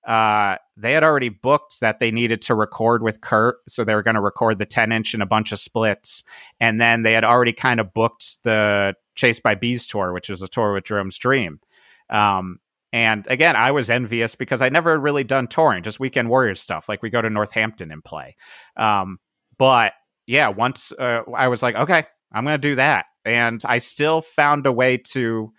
S2: uh, they had already booked that they needed to record with Kurt, so they were going to record the ten inch and a bunch of splits. And then they had already kind of booked the Chased by Bees tour, which was a tour with Jerome's Dream. Um, and again, I was envious because I never really done touring, just weekend warriors stuff. Like we go to Northampton and play. Um, but yeah, once uh, I was like, okay, I'm going to do that. And I still found a way to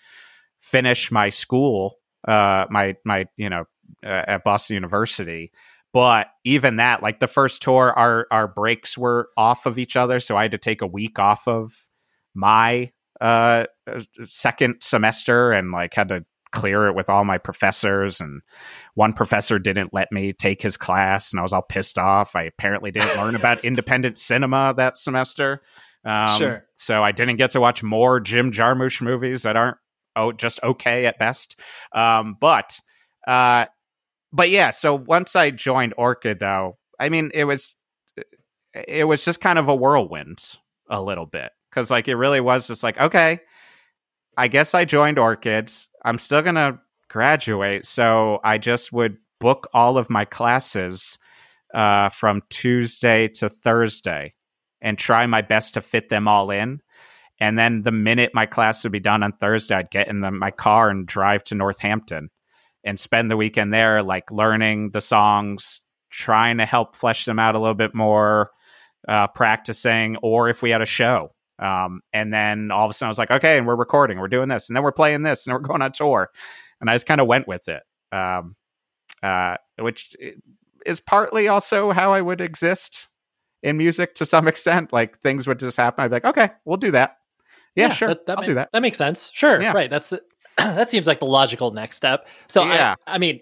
S2: finish my school, uh, my, my, you know, uh, at Boston University. But even that, like the first tour, our, our breaks were off of each other. So I had to take a week off of my, uh, second semester and like had to clear it with all my professors and one professor didn't let me take his class and i was all pissed off i apparently didn't learn about independent cinema that semester
S3: um, sure
S2: so i didn't get to watch more jim jarmusch movies that aren't oh just okay at best. Um, but uh, but yeah. So once I joined Orchid, though, I mean it was it was just kind of a whirlwind a little bit because like it really was just like okay, I guess I joined Orchids. I'm still gonna graduate, so I just would book all of my classes uh, from Tuesday to Thursday and try my best to fit them all in. And then the minute my class would be done on Thursday, I'd get in the, my car and drive to Northampton and spend the weekend there, like learning the songs, trying to help flesh them out a little bit more, uh, practicing, or if we had a show. Um, and then all of a sudden I was like, okay, and we're recording, we're doing this, and then we're playing this, and we're going on tour. And I just kind of went with it, um, uh, which is partly also how I would exist in music to some extent. Like things would just happen. I'd be like, okay, we'll do that. Yeah, yeah sure. That,
S1: that
S2: I'll do that.
S1: That makes sense. Sure. Yeah. Right. That's the, that seems like the logical next step. So yeah. I, I mean,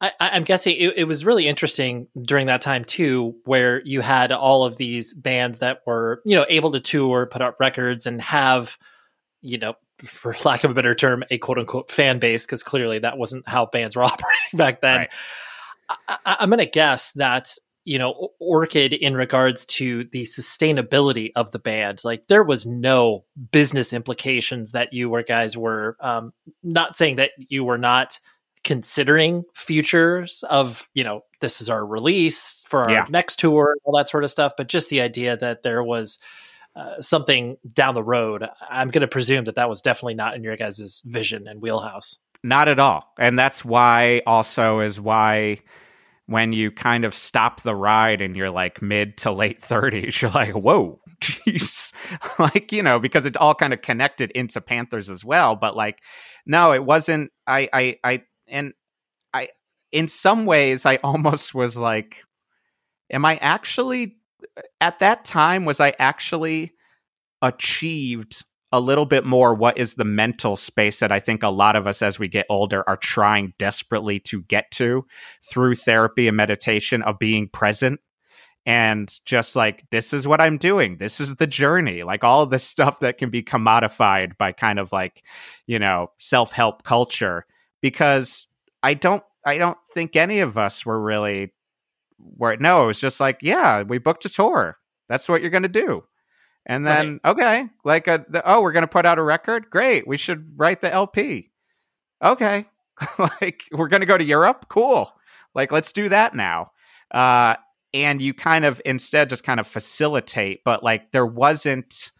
S1: I, am guessing it, it, was really interesting during that time too, where you had all of these bands that were, you know, able to tour, put out records, and have, you know, for lack of a better term, a quote unquote fan base, because clearly that wasn't how bands were operating back then. Right. I, I'm going to guess that you know orchid in regards to the sustainability of the band like there was no business implications that you were guys were um, not saying that you were not considering futures of you know this is our release for our yeah. next tour all that sort of stuff but just the idea that there was uh, something down the road i'm going to presume that that was definitely not in your guys' vision and wheelhouse
S2: not at all and that's why also is why when you kind of stop the ride and you're like mid to late 30s, you're like, whoa, jeez. like, you know, because it all kind of connected into Panthers as well. But like, no, it wasn't. I, I, I, and I, in some ways, I almost was like, am I actually, at that time, was I actually achieved a little bit more what is the mental space that I think a lot of us as we get older are trying desperately to get to through therapy and meditation of being present and just like this is what I'm doing. This is the journey. Like all the stuff that can be commodified by kind of like you know self-help culture because I don't I don't think any of us were really were no it was just like yeah we booked a tour that's what you're going to do and then, right. okay, like, a, the, oh, we're going to put out a record? Great. We should write the LP. Okay. like, we're going to go to Europe? Cool. Like, let's do that now. Uh, and you kind of instead just kind of facilitate, but like, there wasn't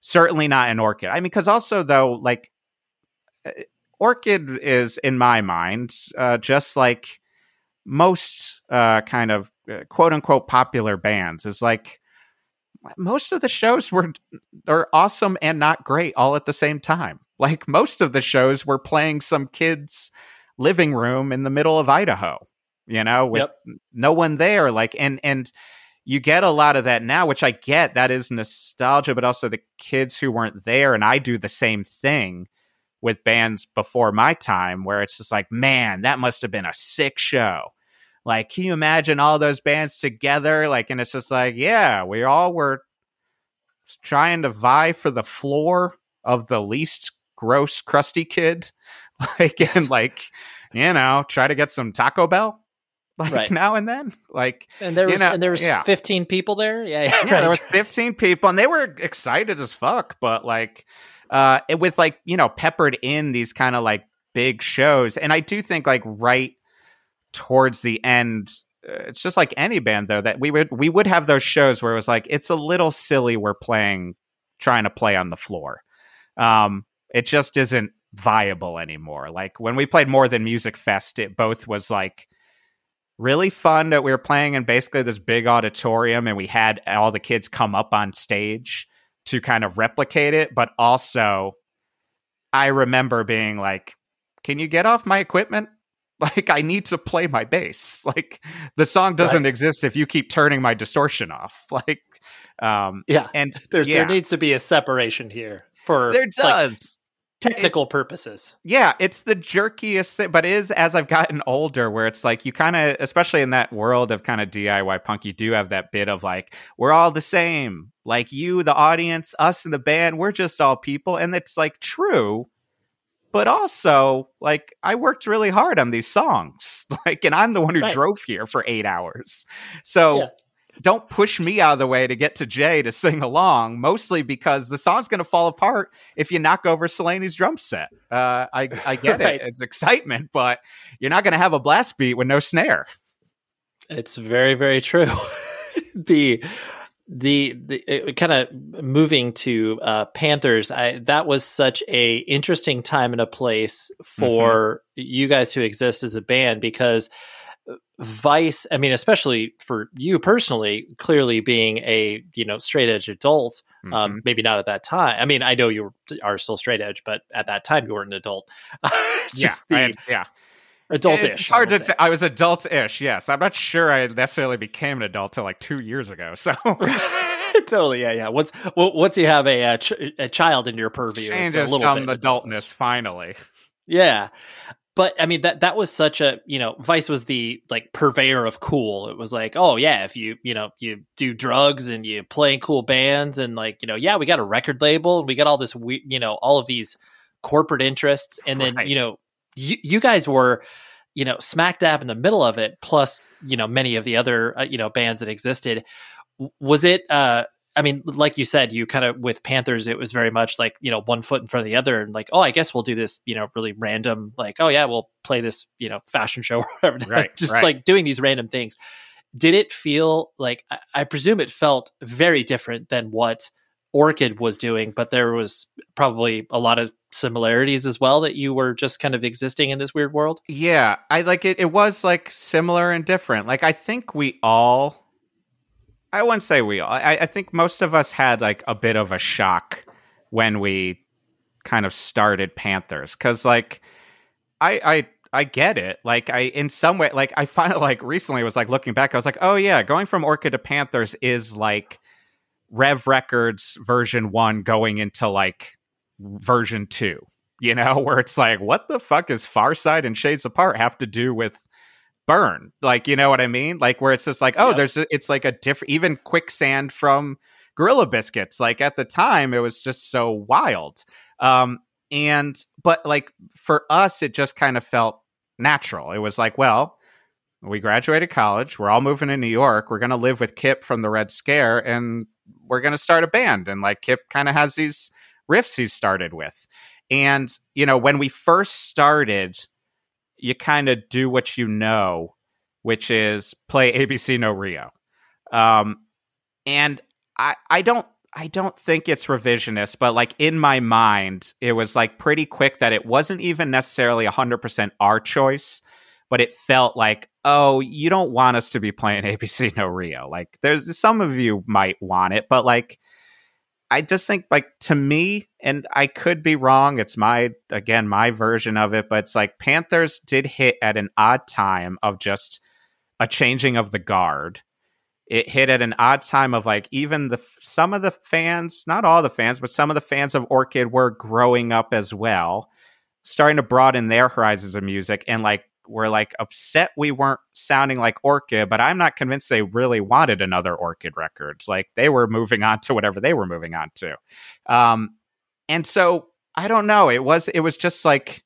S2: certainly not an Orchid. I mean, because also, though, like, uh, Orchid is, in my mind, uh, just like most uh, kind of uh, quote unquote popular bands, is like, most of the shows were are awesome and not great all at the same time. Like most of the shows were playing some kid's living room in the middle of Idaho, you know, with yep. no one there. Like and and you get a lot of that now, which I get. That is nostalgia, but also the kids who weren't there. And I do the same thing with bands before my time, where it's just like, man, that must have been a sick show. Like, can you imagine all those bands together? Like, and it's just like, yeah, we all were trying to vie for the floor of the least gross, crusty kid. Like, and like, you know, try to get some Taco Bell like right. now and then. Like,
S1: and there was, know, and there was yeah. 15 people there. Yeah. Yeah.
S2: yeah there was 15 people and they were excited as fuck, but like, uh, it, with like, you know, peppered in these kind of like big shows. And I do think like right towards the end uh, it's just like any band though that we would we would have those shows where it was like it's a little silly we're playing trying to play on the floor. Um it just isn't viable anymore. Like when we played more than music fest it both was like really fun that we were playing in basically this big auditorium and we had all the kids come up on stage to kind of replicate it but also i remember being like can you get off my equipment like I need to play my bass. Like the song doesn't right. exist if you keep turning my distortion off. Like um
S1: yeah. And There's, yeah. there needs to be a separation here for
S2: There does.
S1: Like, technical purposes.
S2: Yeah, it's the jerkiest thing, but is as I've gotten older where it's like you kind of especially in that world of kind of DIY punk you do have that bit of like we're all the same. Like you the audience, us and the band, we're just all people and it's like true but also like I worked really hard on these songs. Like, and I'm the one who
S1: Right.
S2: drove here for eight hours. So
S1: Yeah.
S2: Don't push me out of the way to get to Jay to sing along, mostly because the song's going to fall apart if you knock over Slaney's drum set. Uh, I, I get
S1: Right.
S2: it. It's excitement, but you're not going to have a blast beat with no snare.
S1: It's very, very true. the the the kind of moving to uh, Panthers, I that was such a interesting time and a place for you guys to exist as a band because Vice, I mean, especially for you personally, clearly being a you know straight edge adult,
S2: Mhm.
S1: um, maybe not at that time. I mean, I know you are still straight edge, but at that time you were an adult.
S2: yeah,
S1: the
S2: yeah.
S1: adultish.
S2: It's hard
S1: I
S2: to say. I was adult-ish. Yes, I'm not sure I necessarily became an adult till like two years ago. So
S1: totally, yeah, yeah. Once well, once you have a, uh ch- a child in your purview, it's a
S2: changes
S1: little
S2: some
S1: bit
S2: adultness finally.
S1: Yeah, but I mean that that was such a you know Vice was the like purveyor of cool. It was like, oh yeah, if you you know you do drugs and you play in cool bands and like you know yeah, we got a record label and we got all this we you know all of these corporate interests and then
S2: Right.
S1: you know you you guys were you know smack dab in the middle of it plus you know many of the other uh, you know bands that existed was it uh i mean like you said you kind of with panthers it was very much like you know one foot in front of the other and like oh i guess we'll do this you know really random like oh yeah we'll play this you know fashion show or whatever
S2: Right,
S1: just
S2: right.
S1: like doing these random things did it feel like I, I presume it felt very different than what orchid was doing but there was probably a lot of similarities as well that you were just kind of existing in this weird world
S2: Yeah, I like it. It was like similar and different. Like I think we all, I wouldn't say we all. I, I think most of us had like a bit of a shock when we kind of started Panthers because like I I I get it. Like I in some way like I find like recently was like looking back I was like oh yeah going from Orchid to Panthers is like Rev Records version 1 going into like version 2 you know where it's like what the fuck is Far Side and Shades Apart have to do with Burn like you know what I mean? Like where it's just like oh
S1: Yep.
S2: there's a, it's like a different even Quicksand from Gorilla Biscuits like at the time it was just so wild. Um and but like for us it just kind of felt natural. It was like well we graduated college we're all moving to new york we're going to live with kip from the red scare and we're going to start a band and like kip kind of has these riffs he's started with. And you know when we first started you kind of do what you know which is play abc no rio um and i i don't I don't think it's revisionist, but like in my mind, it was like pretty quick that it wasn't even necessarily 100% our choice, but it felt like, oh, you don't want us to be playing ABC No Rio. Like there's some of you might want it, but like I just think like to me, and I could be wrong, it's my again, my version of it, but it's like Panthers did hit at an odd time of just a changing of the guard. It hit at an odd time of like even the some of the fans not all the fans but some of the fans of orchid were growing up as well starting to broaden their horizons of music and like we're like upset we weren't sounding like orchid but i'm not convinced they really wanted another orchid record like they were moving on to whatever they were moving on to um and so i don't know it was it was just like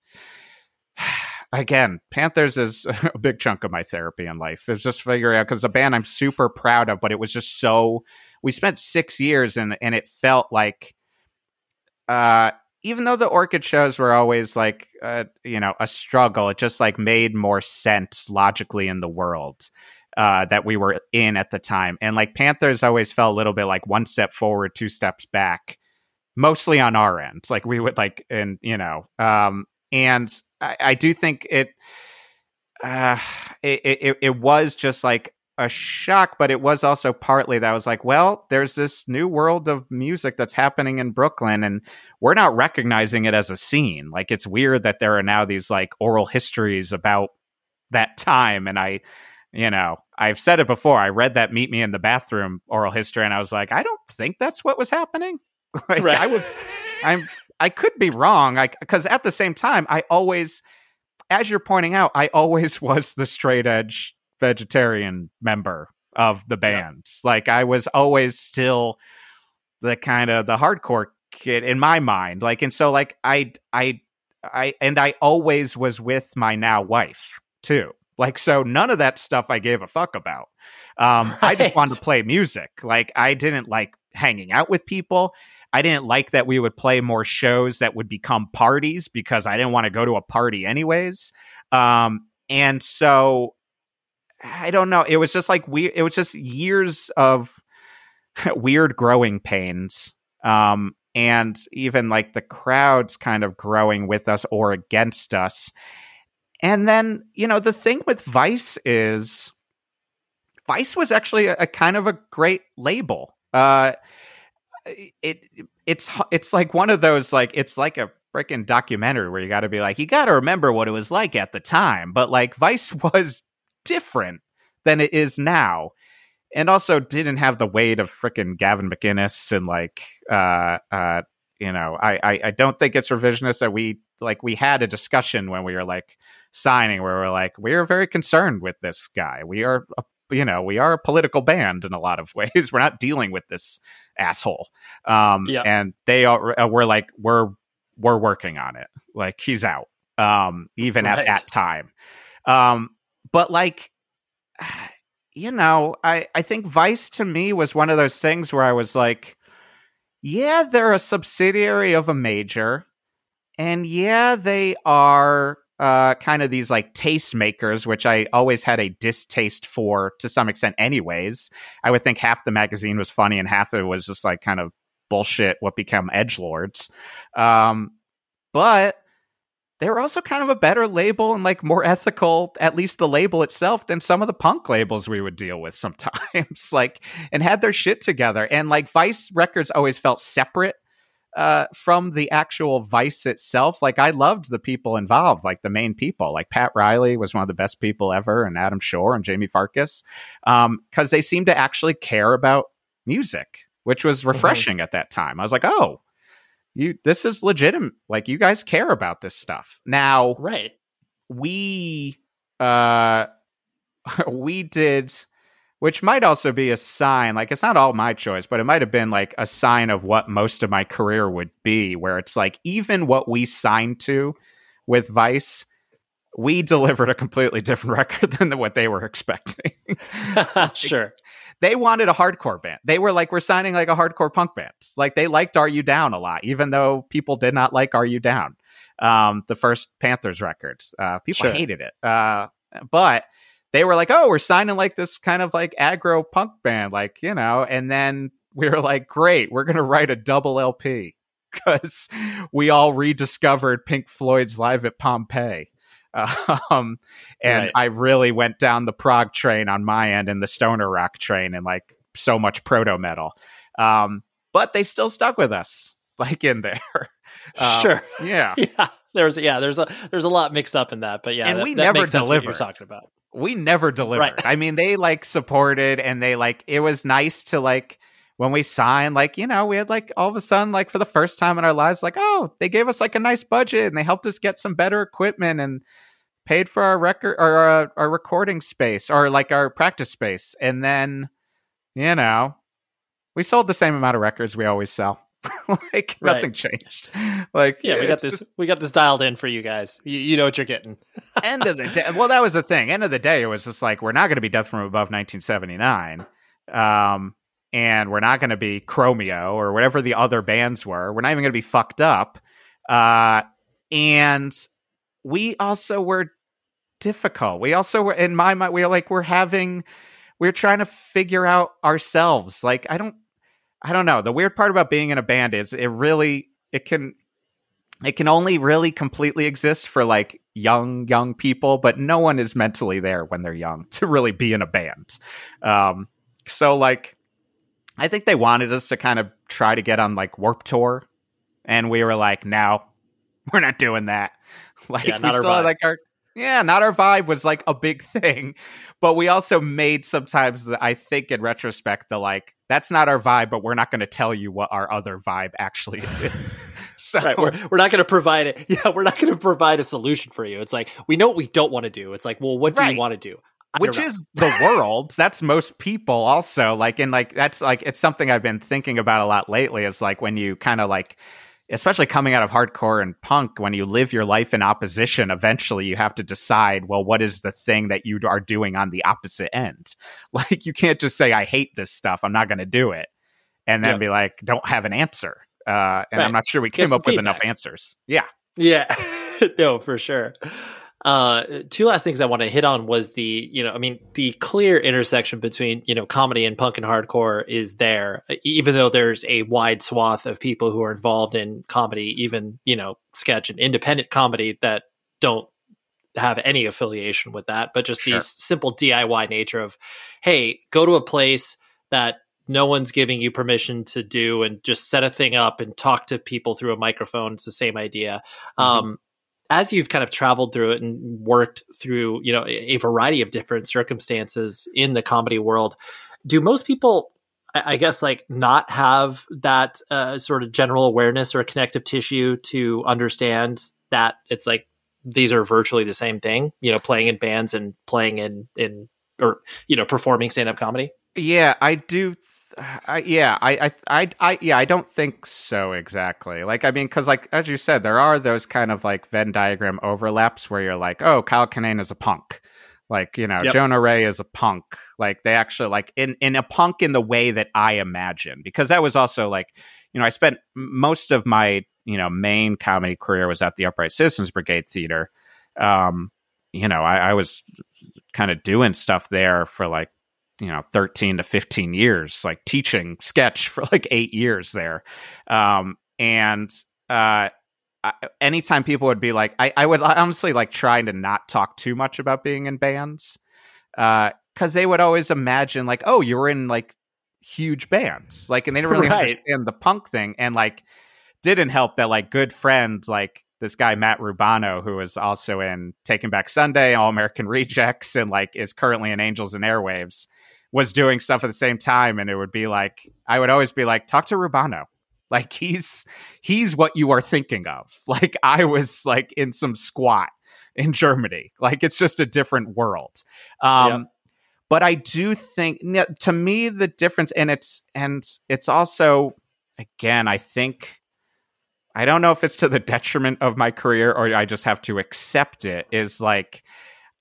S2: again, Panthers is a big chunk of my therapy in life. It's just figuring out because a band I'm super proud of, but it was just so. We spent six years and and it felt like, uh, even though the Orchid shows were always like, uh, you know, a struggle, it just like made more sense logically in the world. Uh, that we were in at the time. And like Panthers always felt a little bit like one step forward, two steps back, mostly on our end. Like we would like, and you know, um, and I, I do think it, uh, it, it, it was just like a shock, but it was also partly that I was like, well, there's this new world of music that's happening in Brooklyn, and we're not recognizing it as a scene. Like, it's weird that there are now these like oral histories about that time, and I, you know, I've said it before. I read that "Meet Me in the Bathroom" oral history, and I was like, I don't think that's what was happening. like,
S1: Right.
S2: I was, I'm, I could be wrong. I because at the same time, I always, as you're pointing out, I always was the straight edge vegetarian member of the band. Like I was always still the kind of the hardcore kid in my mind. Like and so like I I I and I always was with my now wife too. Like so none of that stuff I gave a fuck about. Um right. I just wanted to play music. Like I didn't like hanging out with people. I didn't like that we would play more shows that would become parties because I didn't want to go to a party anyways. Um and so I don't know. It was just like we it was just years of weird growing pains. Um and even like the crowds kind of growing with us or against us. And then, you know, the thing with Vice is Vice was actually a, a kind of a great label. Uh, it it's it's like one of those like it's like a freaking documentary where you got to be like you got to remember what it was like at the time, but like Vice was different than it is now. And also didn't have the weight of freaking Gavin McInnes and like uh uh you know I, I I don't think it's revisionist that we like we had a discussion when we were like signing where we're like we are very concerned with this guy. We are a, you know we are a political band in a lot of ways. We're not dealing with this asshole. Um yeah. and they are uh, we're like we're we're working on it. Like he's out um even right. at that time. Um but like you know, I, I think Vice to me was one of those things where I was like, yeah, they're a subsidiary of a major. And yeah, they are uh, kind of these like tastemakers, which I always had a distaste for to some extent, anyways. I would think half the magazine was funny and half of it was just like kind of bullshit, what become edge lords. Um, but they were also kind of a better label and like more ethical, at least the label itself, than some of the punk labels we would deal with sometimes. like, and had their shit together. And like Vice Records always felt separate uh, from the actual Vice itself. Like, I loved the people involved, like the main people. Like Pat Riley was one of the best people ever, and Adam Shore and Jamie Farkas, because um, they seemed to actually care about music, which was mm-hmm. refreshing mm-hmm. at that time. I was like, oh you this is legitimate like you guys care about this stuff. Now
S3: right.
S2: we uh we did which might also be a sign like it's not all my choice but it might have been like a sign of what most of my career would be where it's like even what we signed to with vice we delivered a completely different record than what they were expecting.
S3: Like, sure
S2: they wanted a hardcore band. They were like, we're signing like a hardcore punk band. Like they liked Are You Down a lot, even though people did not like Are You Down, um, the first Panthers record. Uh, people sure. hated it. Uh, but they were like, oh, we're signing like this kind of like aggro punk band, like, you know, and then we were like, great, we're going to write a double LP because we all rediscovered Pink Floyd's Live at Pompeii. Um, and right. I really went down the prog train on my end and the stoner rock train and like so much proto metal. Um, but they still stuck with us, like in there.
S3: Um, sure.
S2: Yeah.
S3: yeah. There's yeah. There's a there's a lot mixed up in that, but yeah.
S2: And
S3: that,
S2: we
S3: that
S2: never delivered.
S3: you're talking about.
S2: We never delivered. Right. I mean, they like supported and they like it was nice to like when we signed, like, you know, we had like all of a sudden, like for the first time in our lives, like, oh, they gave us like a nice budget and they helped us get some better equipment and paid for our record or our, our recording space or like our practice space. And then, you know, we sold the same amount of records we always sell. like right. nothing changed. Like
S3: yeah, we got this. Just, we got this dialed in for you guys. You, you know what you're getting.
S2: end of the day. Well, that was the thing. End of the day, it was just like we're not going to be Death from Above 1979, um, and we're not going to be Chromeo or whatever the other bands were. We're not even going to be fucked up. Uh, and we also were difficult. We also were in my mind. We are like we're having. We're trying to figure out ourselves. Like I don't I don't know. The weird part about being in a band is it really it can it can only really completely exist for like young young people, but no one is mentally there when they're young to really be in a band. Um, so like, I think they wanted us to kind of try to get on like Warped Tour, and we were like, no, we're not doing that. Like yeah, we still had like our yeah, not our vibe was like a big thing, but we also made sometimes the, I think in retrospect the like that's not our vibe, but we're not going to tell you what our other vibe actually is.
S3: so right, we're we're not going to provide it. Yeah, we're not going to provide a solution for you. It's like we know what we don't want to do. It's like, well, what do right. you want to do?
S2: Which is the world. That's most people also like and like that's like it's something I've been thinking about a lot lately is like when you kind of like especially coming out of hardcore and punk, when you live your life in opposition, eventually you have to decide, well, what is the thing that you are doing on the opposite end? Like, you can't just say, I hate this stuff. I'm not going to do it. And then be like, don't have an answer. Uh, and right. I'm not sure we came up with enough answers. Yeah.
S1: Yeah. no, for sure. Uh, two last things I want to hit on was the, you know, I mean, the clear intersection between, you know, comedy and punk and hardcore is there, even though there's a wide swath of people who are involved in comedy, even, you know, sketch and independent comedy that don't have any affiliation with that, but just sure. these simple DIY nature of, hey, go to a place that no one's giving you permission to do and just set a thing up and talk to people through a microphone. It's the same idea. Mm-hmm. Um, as you've kind of traveled through it and worked through, you know, a variety of different circumstances in the comedy world, do most people, I guess, like not have that uh, sort of general awareness or connective tissue to understand that it's like these are virtually the same thing, you know, playing in bands and playing in in or you know performing stand up comedy?
S2: Yeah, I do I, yeah, I, I, I, I, yeah, I don't think so exactly. Like, I mean, because like as you said, there are those kind of like Venn diagram overlaps where you're like, oh, Kyle Kinane is a punk, like you know, yep. Jonah Ray is a punk. Like they actually like in in a punk in the way that I imagine, because that was also like, you know, I spent most of my you know main comedy career was at the Upright Citizens Brigade Theater. Um, you know, I, I was kind of doing stuff there for like you know 13 to 15 years like teaching sketch for like eight years there um, and uh, I, anytime people would be like I, I would honestly like trying to not talk too much about being in bands Uh, because uh, they would always imagine like oh you were in like huge bands like and they didn't really right. understand the punk thing and like didn't help that like good friends like this guy Matt Rubano, who is also in Taking Back Sunday, All American Rejects, and like is currently in Angels and Airwaves was doing stuff at the same time and it would be like I would always be like talk to Rubano. Like he's he's what you are thinking of. Like I was like in some squat in Germany. Like it's just a different world. Um yeah. but I do think to me the difference and it's and it's also again I think I don't know if it's to the detriment of my career or I just have to accept it is like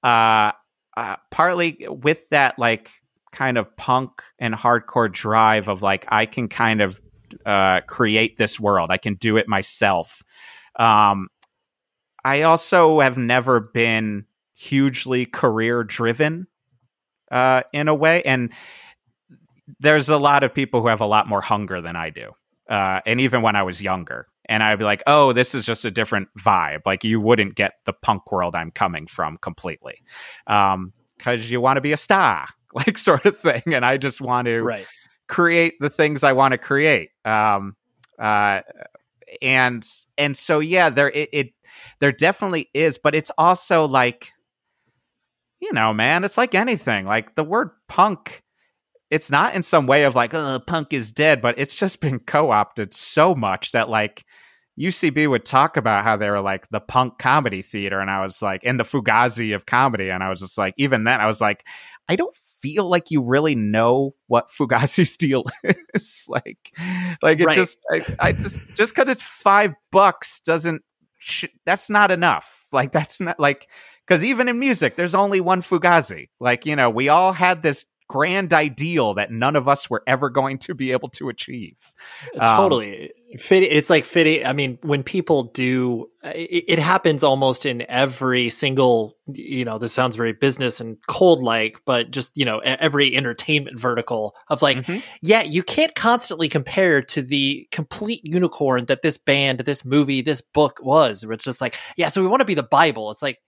S2: uh, uh partly with that like kind of punk and hardcore drive of like I can kind of uh, create this world. I can do it myself. Um, I also have never been hugely career driven uh, in a way, and there's a lot of people who have a lot more hunger than I do. Uh, and even when I was younger, and I'd be like, "Oh, this is just a different vibe. Like you wouldn't get the punk world I'm coming from completely, because um, you want to be a star, like sort of thing. And I just want to
S1: right.
S2: create the things I want to create. Um, uh, and and so yeah, there it, it there definitely is, but it's also like, you know, man, it's like anything. Like the word punk it's not in some way of like, oh, punk is dead, but it's just been co opted so much that like UCB would talk about how they were like the punk comedy theater, and I was like, and the Fugazi of comedy, and I was just like, even then, I was like, I don't feel like you really know what Fugazi steel is. like, like it right. just, I, I, just, just because it's five bucks doesn't. Sh- that's not enough. Like that's not like because even in music, there's only one Fugazi. Like you know, we all had this grand ideal that none of us were ever going to be able to achieve.
S1: Um, totally. Um, it's like fitting. I mean, when people do, it, it, happens almost in every single, you know, this sounds very business and cold like, but just, you know, every entertainment vertical of like, mm-hmm. yeah, you can't constantly compare to the complete unicorn that this band, this movie, this book was. It's just like, yeah, so we want to be the Bible. It's like,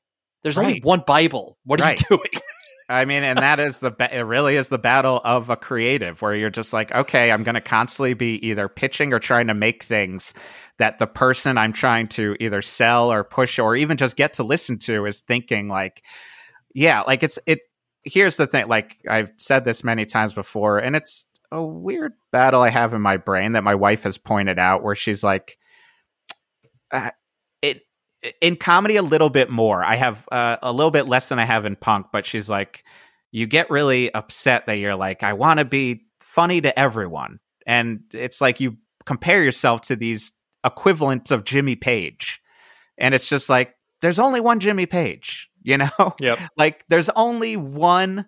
S1: there's right. only one Bible. What are right. you doing?
S2: I mean, and that is the it really is the battle of a creative where you're just like, okay, I'm going to constantly be either pitching or trying to make things that the person I'm trying to either sell or push or even just get to listen to is thinking like, yeah, like it's it. Here's the thing, like I've said this many times before, and it's a weird battle I have in my brain that my wife has pointed out, where she's like, uh, in comedy a little bit more. I have uh, a little bit less than I have in punk, but she's like, you get really upset that you're like, I want to be funny to everyone, and it's like you compare yourself to these equivalents of Jimmy Page. And it's just like, there's only one Jimmy Page, you know?
S1: Yep.
S2: like there's only one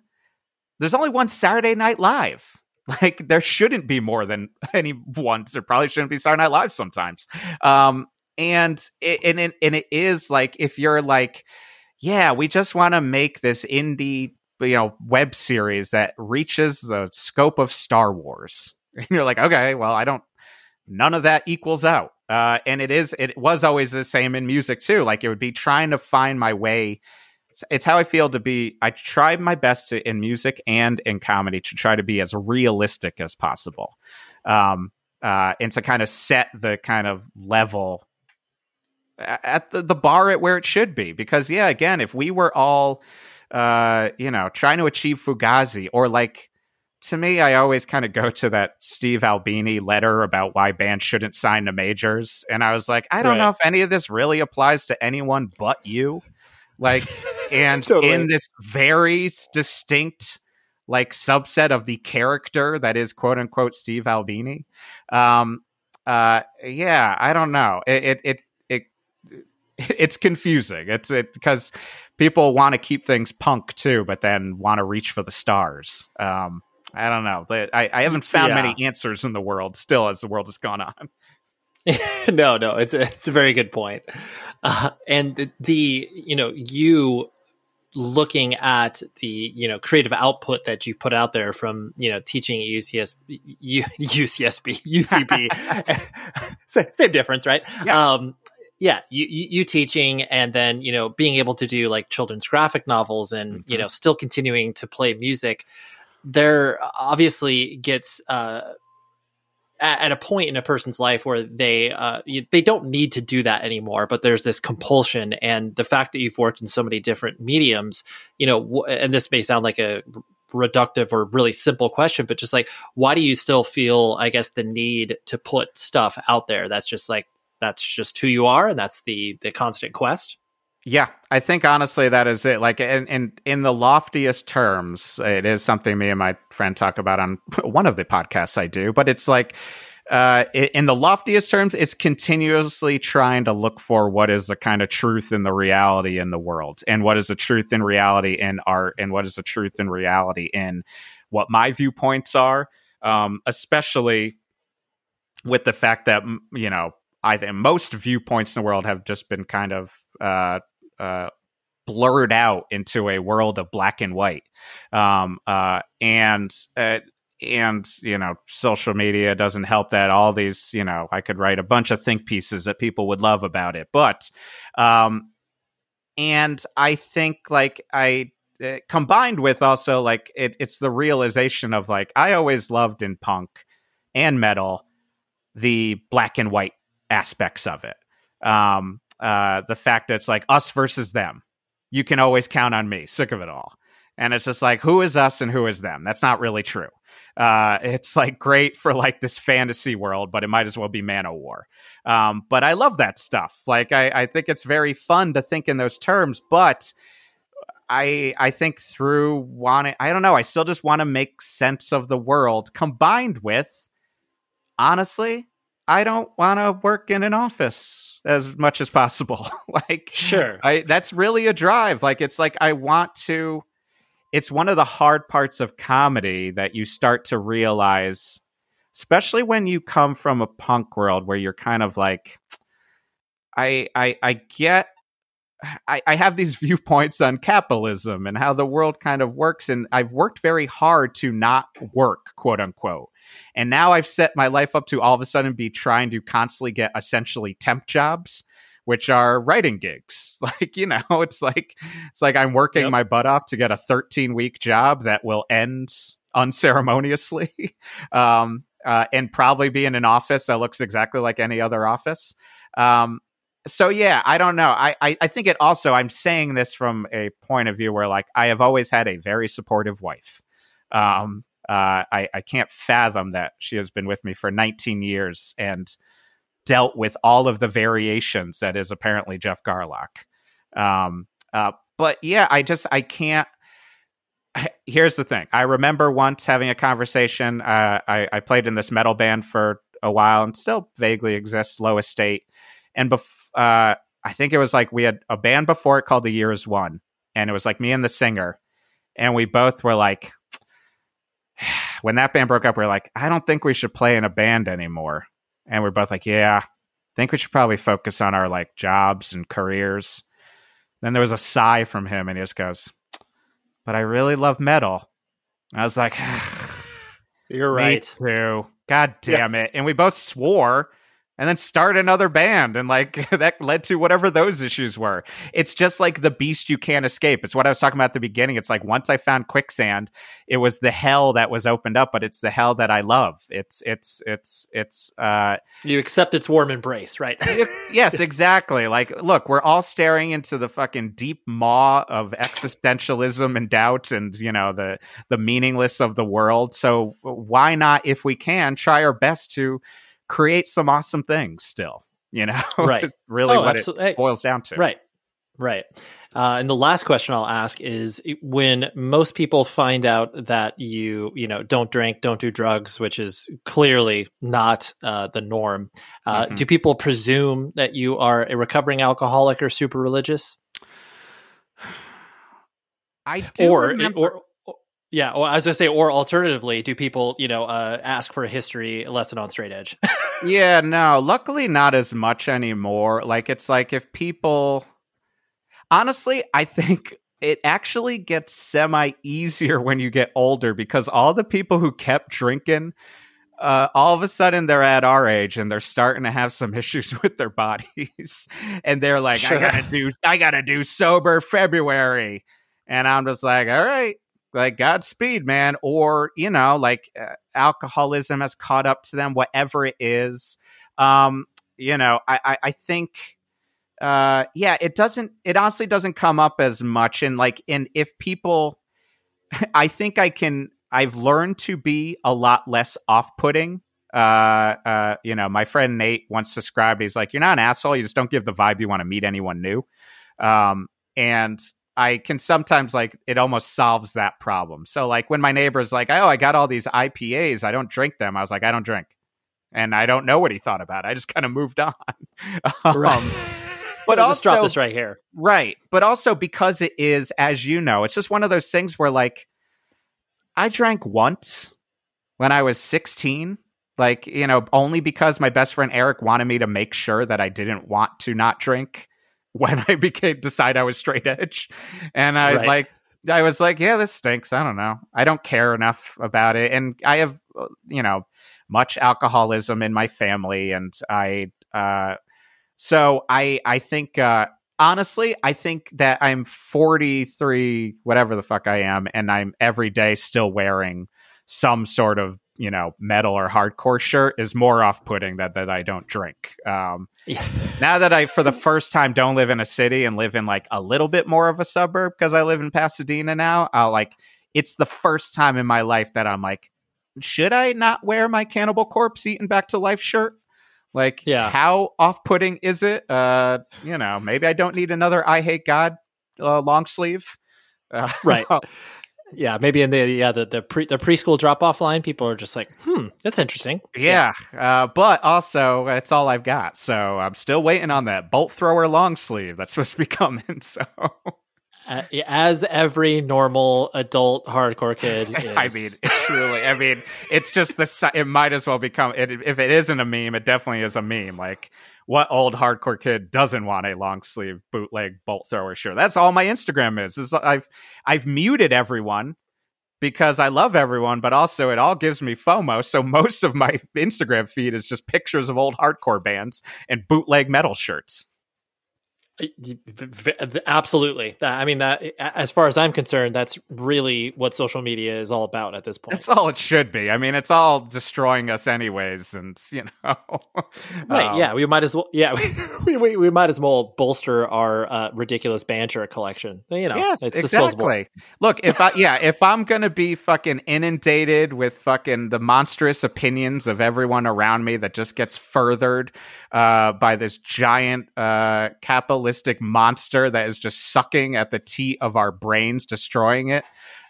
S2: there's only one Saturday Night Live. Like there shouldn't be more than any one. There probably shouldn't be Saturday Night Live sometimes. Um, and it, and it, and it is like if you're like, yeah, we just want to make this indie, you know, web series that reaches the scope of Star Wars. And you're like, okay, well, I don't. None of that equals out. Uh, and it is. It was always the same in music too. Like it would be trying to find my way it's, how I feel to be. I try my best to, in music and in comedy to try to be as realistic as possible, um, uh, and to kind of set the kind of level at the, the bar at where it should be. Because yeah, again, if we were all, uh, you know, trying to achieve Fugazi or like to me, I always kind of go to that Steve Albini letter about why bands shouldn't sign to majors. And I was like, I don't right. know if any of this really applies to anyone but you. Like, and totally. in this very distinct like subset of the character that is quote unquote Steve Albini. Um, uh, yeah, I don't know. It, it, it, it it's confusing. It's it because people want to keep things punk too, but then want to reach for the stars. Um, I don't know. I, I haven't found yeah. many answers in the world still as the world has gone on.
S1: no, no, it's a, it's a very good point. Uh, and the, the, you know, you looking at the, you know, creative output that you've put out there from, you know, teaching at UCS, U, UCSB, UCB, same difference, right? Yeah. Um, yeah, you, you teaching and then, you know, being able to do like children's graphic novels and, mm-hmm. you know, still continuing to play music. There obviously gets, uh, at, a point in a person's life where they uh, they don't need to do that anymore, but there's this compulsion, and the fact that you've worked in so many different mediums, you know, and this may sound like a reductive or really simple question, but just like, why do you still feel, I guess, the need to put stuff out there? That's just like that's just who you are, and that's the the constant quest.
S2: Yeah, I think honestly that is it. Like, in, in in the loftiest terms, it is something me and my friend talk about on one of the podcasts I do. But it's like, uh, in the loftiest terms, it's continuously trying to look for what is the kind of truth in the reality in the world, and what is the truth in reality in art, and what is the truth in reality in what my viewpoints are, um, especially with the fact that you know I think most viewpoints in the world have just been kind of uh, uh, blurred out into a world of black and white. Um, uh, and uh, and you know, social media doesn't help that. All these, you know, I could write a bunch of think pieces that people would love about it, but um, and I think like I uh, combined with also like it, it's the realization of like I always loved in punk and metal the black and white aspects of it. Um, uh, the fact that it's like us versus them. You can always count on me. Sick of it all. And it's just like, who is us and who is them? That's not really true. Uh, it's like great for like this fantasy world, but it might as well be Manowar. Um, but I love that stuff. Like, I, I think it's very fun to think in those terms, but I I think through wanting I don't know, I still just want to make sense of the world combined with honestly, I don't want to work in an office as much as possible. like,
S1: sure,
S2: I that's really a drive. Like, it's like I want to. It's one of the hard parts of comedy that you start to realize, especially when you come from a punk world where you're kind of like, I I I get I, I, have these viewpoints on capitalism and how the world kind of works. And I've worked very hard to not work, quote unquote. And now I've set my life up to all of a sudden be trying to constantly get essentially temp jobs, which are writing gigs. Like, you know, it's like it's like I'm working yep. my butt off to get a 13 week job that will end unceremoniously. um, uh, and probably be in an office that looks exactly like any other office. Um, so yeah, I don't know. I, I, I think it also I'm saying this from a point of view where like I have always had a very supportive wife. Um, uh, I, I can't fathom that she has been with me for 19 years and dealt with all of the variations that is apparently Geoff Garlock. Um, uh, but yeah, I just I can't. Here's the thing. I remember once having a conversation. Uh, I, I played in this metal band for a while and still vaguely exists, Low Estate. And bef- uh, I think it was like we had a band before it called The Year Is One. And it was like me and the singer. And we both were like, when that band broke up, we are like, I don't think we should play in a band anymore. And we're both like, yeah, I think we should probably focus on our like jobs and careers. Then there was a sigh from him and he just goes, but I really love metal. I was like,
S1: You're right.
S2: too. God damn it. And we both swore and then start another band and like that led to whatever those issues were. It's just like the beast you can't escape. It's what i was talking about at the beginning. It's like once i found quicksand it was the hell that was opened up but it's the hell that i love. It's it's it's it's uh
S1: you accept its warm embrace right?
S2: It, yes exactly. Like look we're all staring into the fucking deep maw of existentialism and doubt and you know the the meaningless of the world. So why not if we can try our best to create some awesome things still. You know,
S1: right?
S2: it's really oh, what absolutely. it boils down to.
S1: Right, right. Uh, and the last question I'll ask is: when most people find out that you, you know, don't drink, don't do drugs, which is clearly not uh, the norm, uh, mm-hmm. do people presume that you are a recovering alcoholic or super religious?
S2: I do
S1: or,
S2: remember-
S1: or yeah, well, I was say, or alternatively, do people, you know, uh, ask for a history lesson on straight edge?
S2: yeah, no. Luckily, not as much anymore. Like, it's like if people, honestly, I think it actually gets semi easier when you get older because all the people who kept drinking, uh, all of a sudden they're at our age and they're starting to have some issues with their bodies, and they're like, sure. I gotta do, I gotta do sober February, and I'm just like, all right like Godspeed, man. Or, you know, like uh, alcoholism has caught up to them, whatever it is. Um, you know, I, I, I think, uh, yeah, it doesn't, it honestly doesn't come up as much. And like, and if people, I think I can, I've learned to be a lot less off putting. Uh, uh, you know, my friend Nate once described, he's like, you're not an asshole. You just don't give the vibe you want to meet anyone new. Um, and I can sometimes like it almost solves that problem. So like when my neighbor's like, "Oh, I got all these IPAs, I don't drink them." I was like, "I don't drink." And I don't know what he thought about it. I just kind of moved on.
S1: um, right. But also, just drop this right here.
S2: Right. But also because it is, as you know, it's just one of those things where like I drank once when I was 16 like you know only because my best friend eric wanted me to make sure that i didn't want to not drink when I became decide I was straight edge, and I right. like I was like, yeah, this stinks. I don't know. I don't care enough about it, and I have uh, you know much alcoholism in my family, and I uh, so I I think uh, honestly, I think that I'm 43, whatever the fuck I am, and I'm every day still wearing some sort of you know metal or hardcore shirt is more off-putting that that I don't drink. Um, now that I for the first time don't live in a city and live in like a little bit more of a suburb because I live in Pasadena now, I'll like it's the first time in my life that I'm like, should I not wear my Cannibal Corpse eaten back to life shirt? Like, yeah. how off-putting is it? Uh, you know, maybe I don't need another I hate God uh, long sleeve.
S1: Uh, right. Yeah, maybe in the yeah the the, pre, the preschool drop off line, people are just like, hmm, that's interesting.
S2: Yeah, yeah. Uh, but also it's all I've got, so I'm still waiting on that bolt thrower long sleeve that's supposed to be coming. So,
S1: uh, as every normal adult hardcore kid, is.
S2: I mean, truly, I mean, it's just the it might as well become it, if it isn't a meme, it definitely is a meme. Like what old hardcore kid doesn't want a long sleeve bootleg bolt thrower shirt? That's all my Instagram is. is I've I've muted everyone because I love everyone, but also it all gives me FOMO. So most of my Instagram feed is just pictures of old hardcore bands and bootleg metal shirts.
S1: Absolutely. I mean, that as far as I'm concerned, that's really what social media is all about at this point.
S2: That's all it should be. I mean, it's all destroying us, anyways, and you know,
S1: right? Um, yeah, we might as well. Yeah, we, we, we might as well bolster our uh, ridiculous banter collection. You know,
S2: yes, it's exactly. Look, if I yeah, if I'm gonna be fucking inundated with fucking the monstrous opinions of everyone around me that just gets furthered uh, by this giant uh, capitalistic monster that is just sucking at the tea of our brains, destroying it.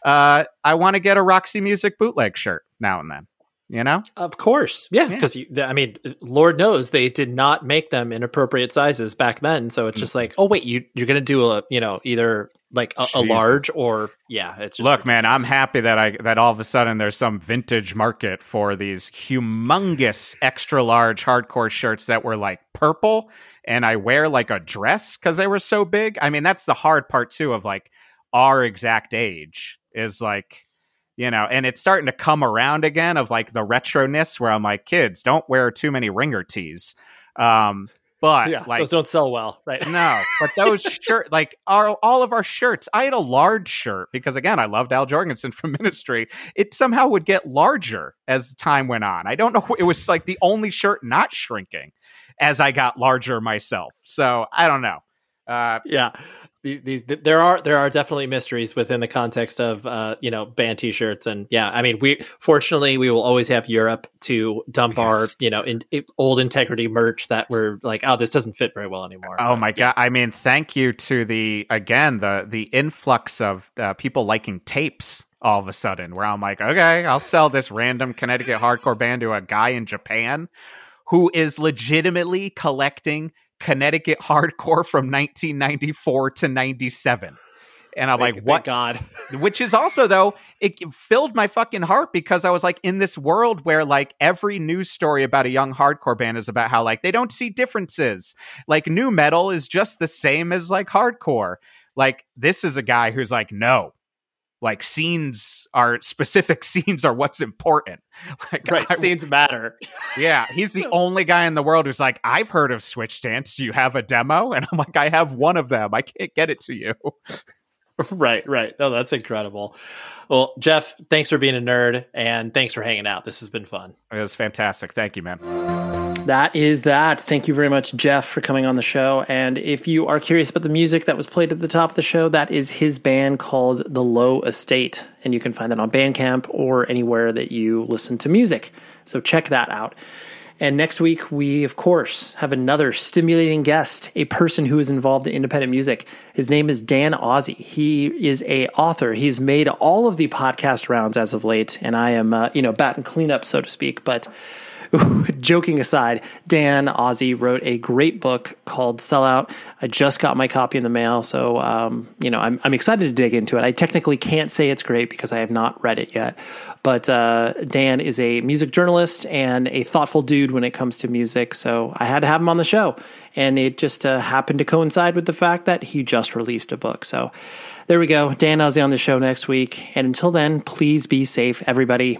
S2: Uh, I want to get a Roxy Music bootleg shirt now and then. You know,
S3: of course, yeah. Because yeah. I mean, Lord knows they did not make them in appropriate sizes back then. So it's just like, oh wait, you you're gonna do a you know either like a, a large or yeah. It's
S2: look, ridiculous. man. I'm happy that I that all of a sudden there's some vintage market for these humongous extra large hardcore shirts that were like purple, and I wear like a dress because they were so big. I mean, that's the hard part too of like our exact age is like you know, and it's starting to come around again of like the retroness where I'm like, kids, don't wear too many ringer tees. Um, but yeah, like
S3: those don't sell well, right?
S2: No, but those shirt, like our all of our shirts. I had a large shirt because again, I loved Al Jourgensen from Ministry. It somehow would get larger as time went on. I don't know. It was like the only shirt not shrinking as I got larger myself. So I don't know.
S3: Uh, yeah, these, these, there are there are definitely mysteries within the context of uh, you know band t-shirts and yeah I mean we fortunately we will always have Europe to dump yes. our you know in, in, old integrity merch that we're like oh this doesn't fit very well anymore.
S2: Oh but, my yeah. god! I mean thank you to the again the the influx of uh, people liking tapes all of a sudden where I'm like okay I'll sell this random Connecticut hardcore band to a guy in Japan who is legitimately collecting Connecticut hardcore from 1994 to 97. And I'm thank, like, what?
S3: God.
S2: Which is also, though, it filled my fucking heart because I was like, in this world where like every news story about a young hardcore band is about how like they don't see differences. Like nu metal is just the same as like hardcore. Like this is a guy who's like, no, like scenes are specific scenes are what's important.
S3: Like right, I, scenes matter.
S2: Yeah, he's the only guy in the world who's like, I've heard of Switch Dance. Do you have a demo? And I'm like, I have one of them. I can't get it to you.
S3: right, right. No, that's incredible. Well, Geoff, thanks for being a nerd and thanks for hanging out. This has been fun.
S2: It was fantastic. Thank you, man
S1: that is that. Thank you very much, Geoff, for coming on the show. And if you are curious about the music that was played at the top of the show, that is his band called The Low Estate. And you can find that on Bandcamp or anywhere that you listen to music. So check that out. And next week, we, of course, have another stimulating guest, a person who is involved in independent music. His name is Dan Ozzi. He is a author. He's made all of the podcast rounds as of late, and I am, uh, you know, batting cleanup, so to speak. But joking aside, Dan Ozzi wrote a great book called Sellout. I just got my copy in the mail, so um, you know I'm I'm excited to dig into it. I technically can't say it's great because I have not read it yet, but uh, Dan is a music journalist and a thoughtful dude when it comes to music, so I had to have him on the show, and it just uh, happened to coincide with the fact that he just released a book. So there we go. Dan Ozzi on the show next week, and until then, please be safe, everybody.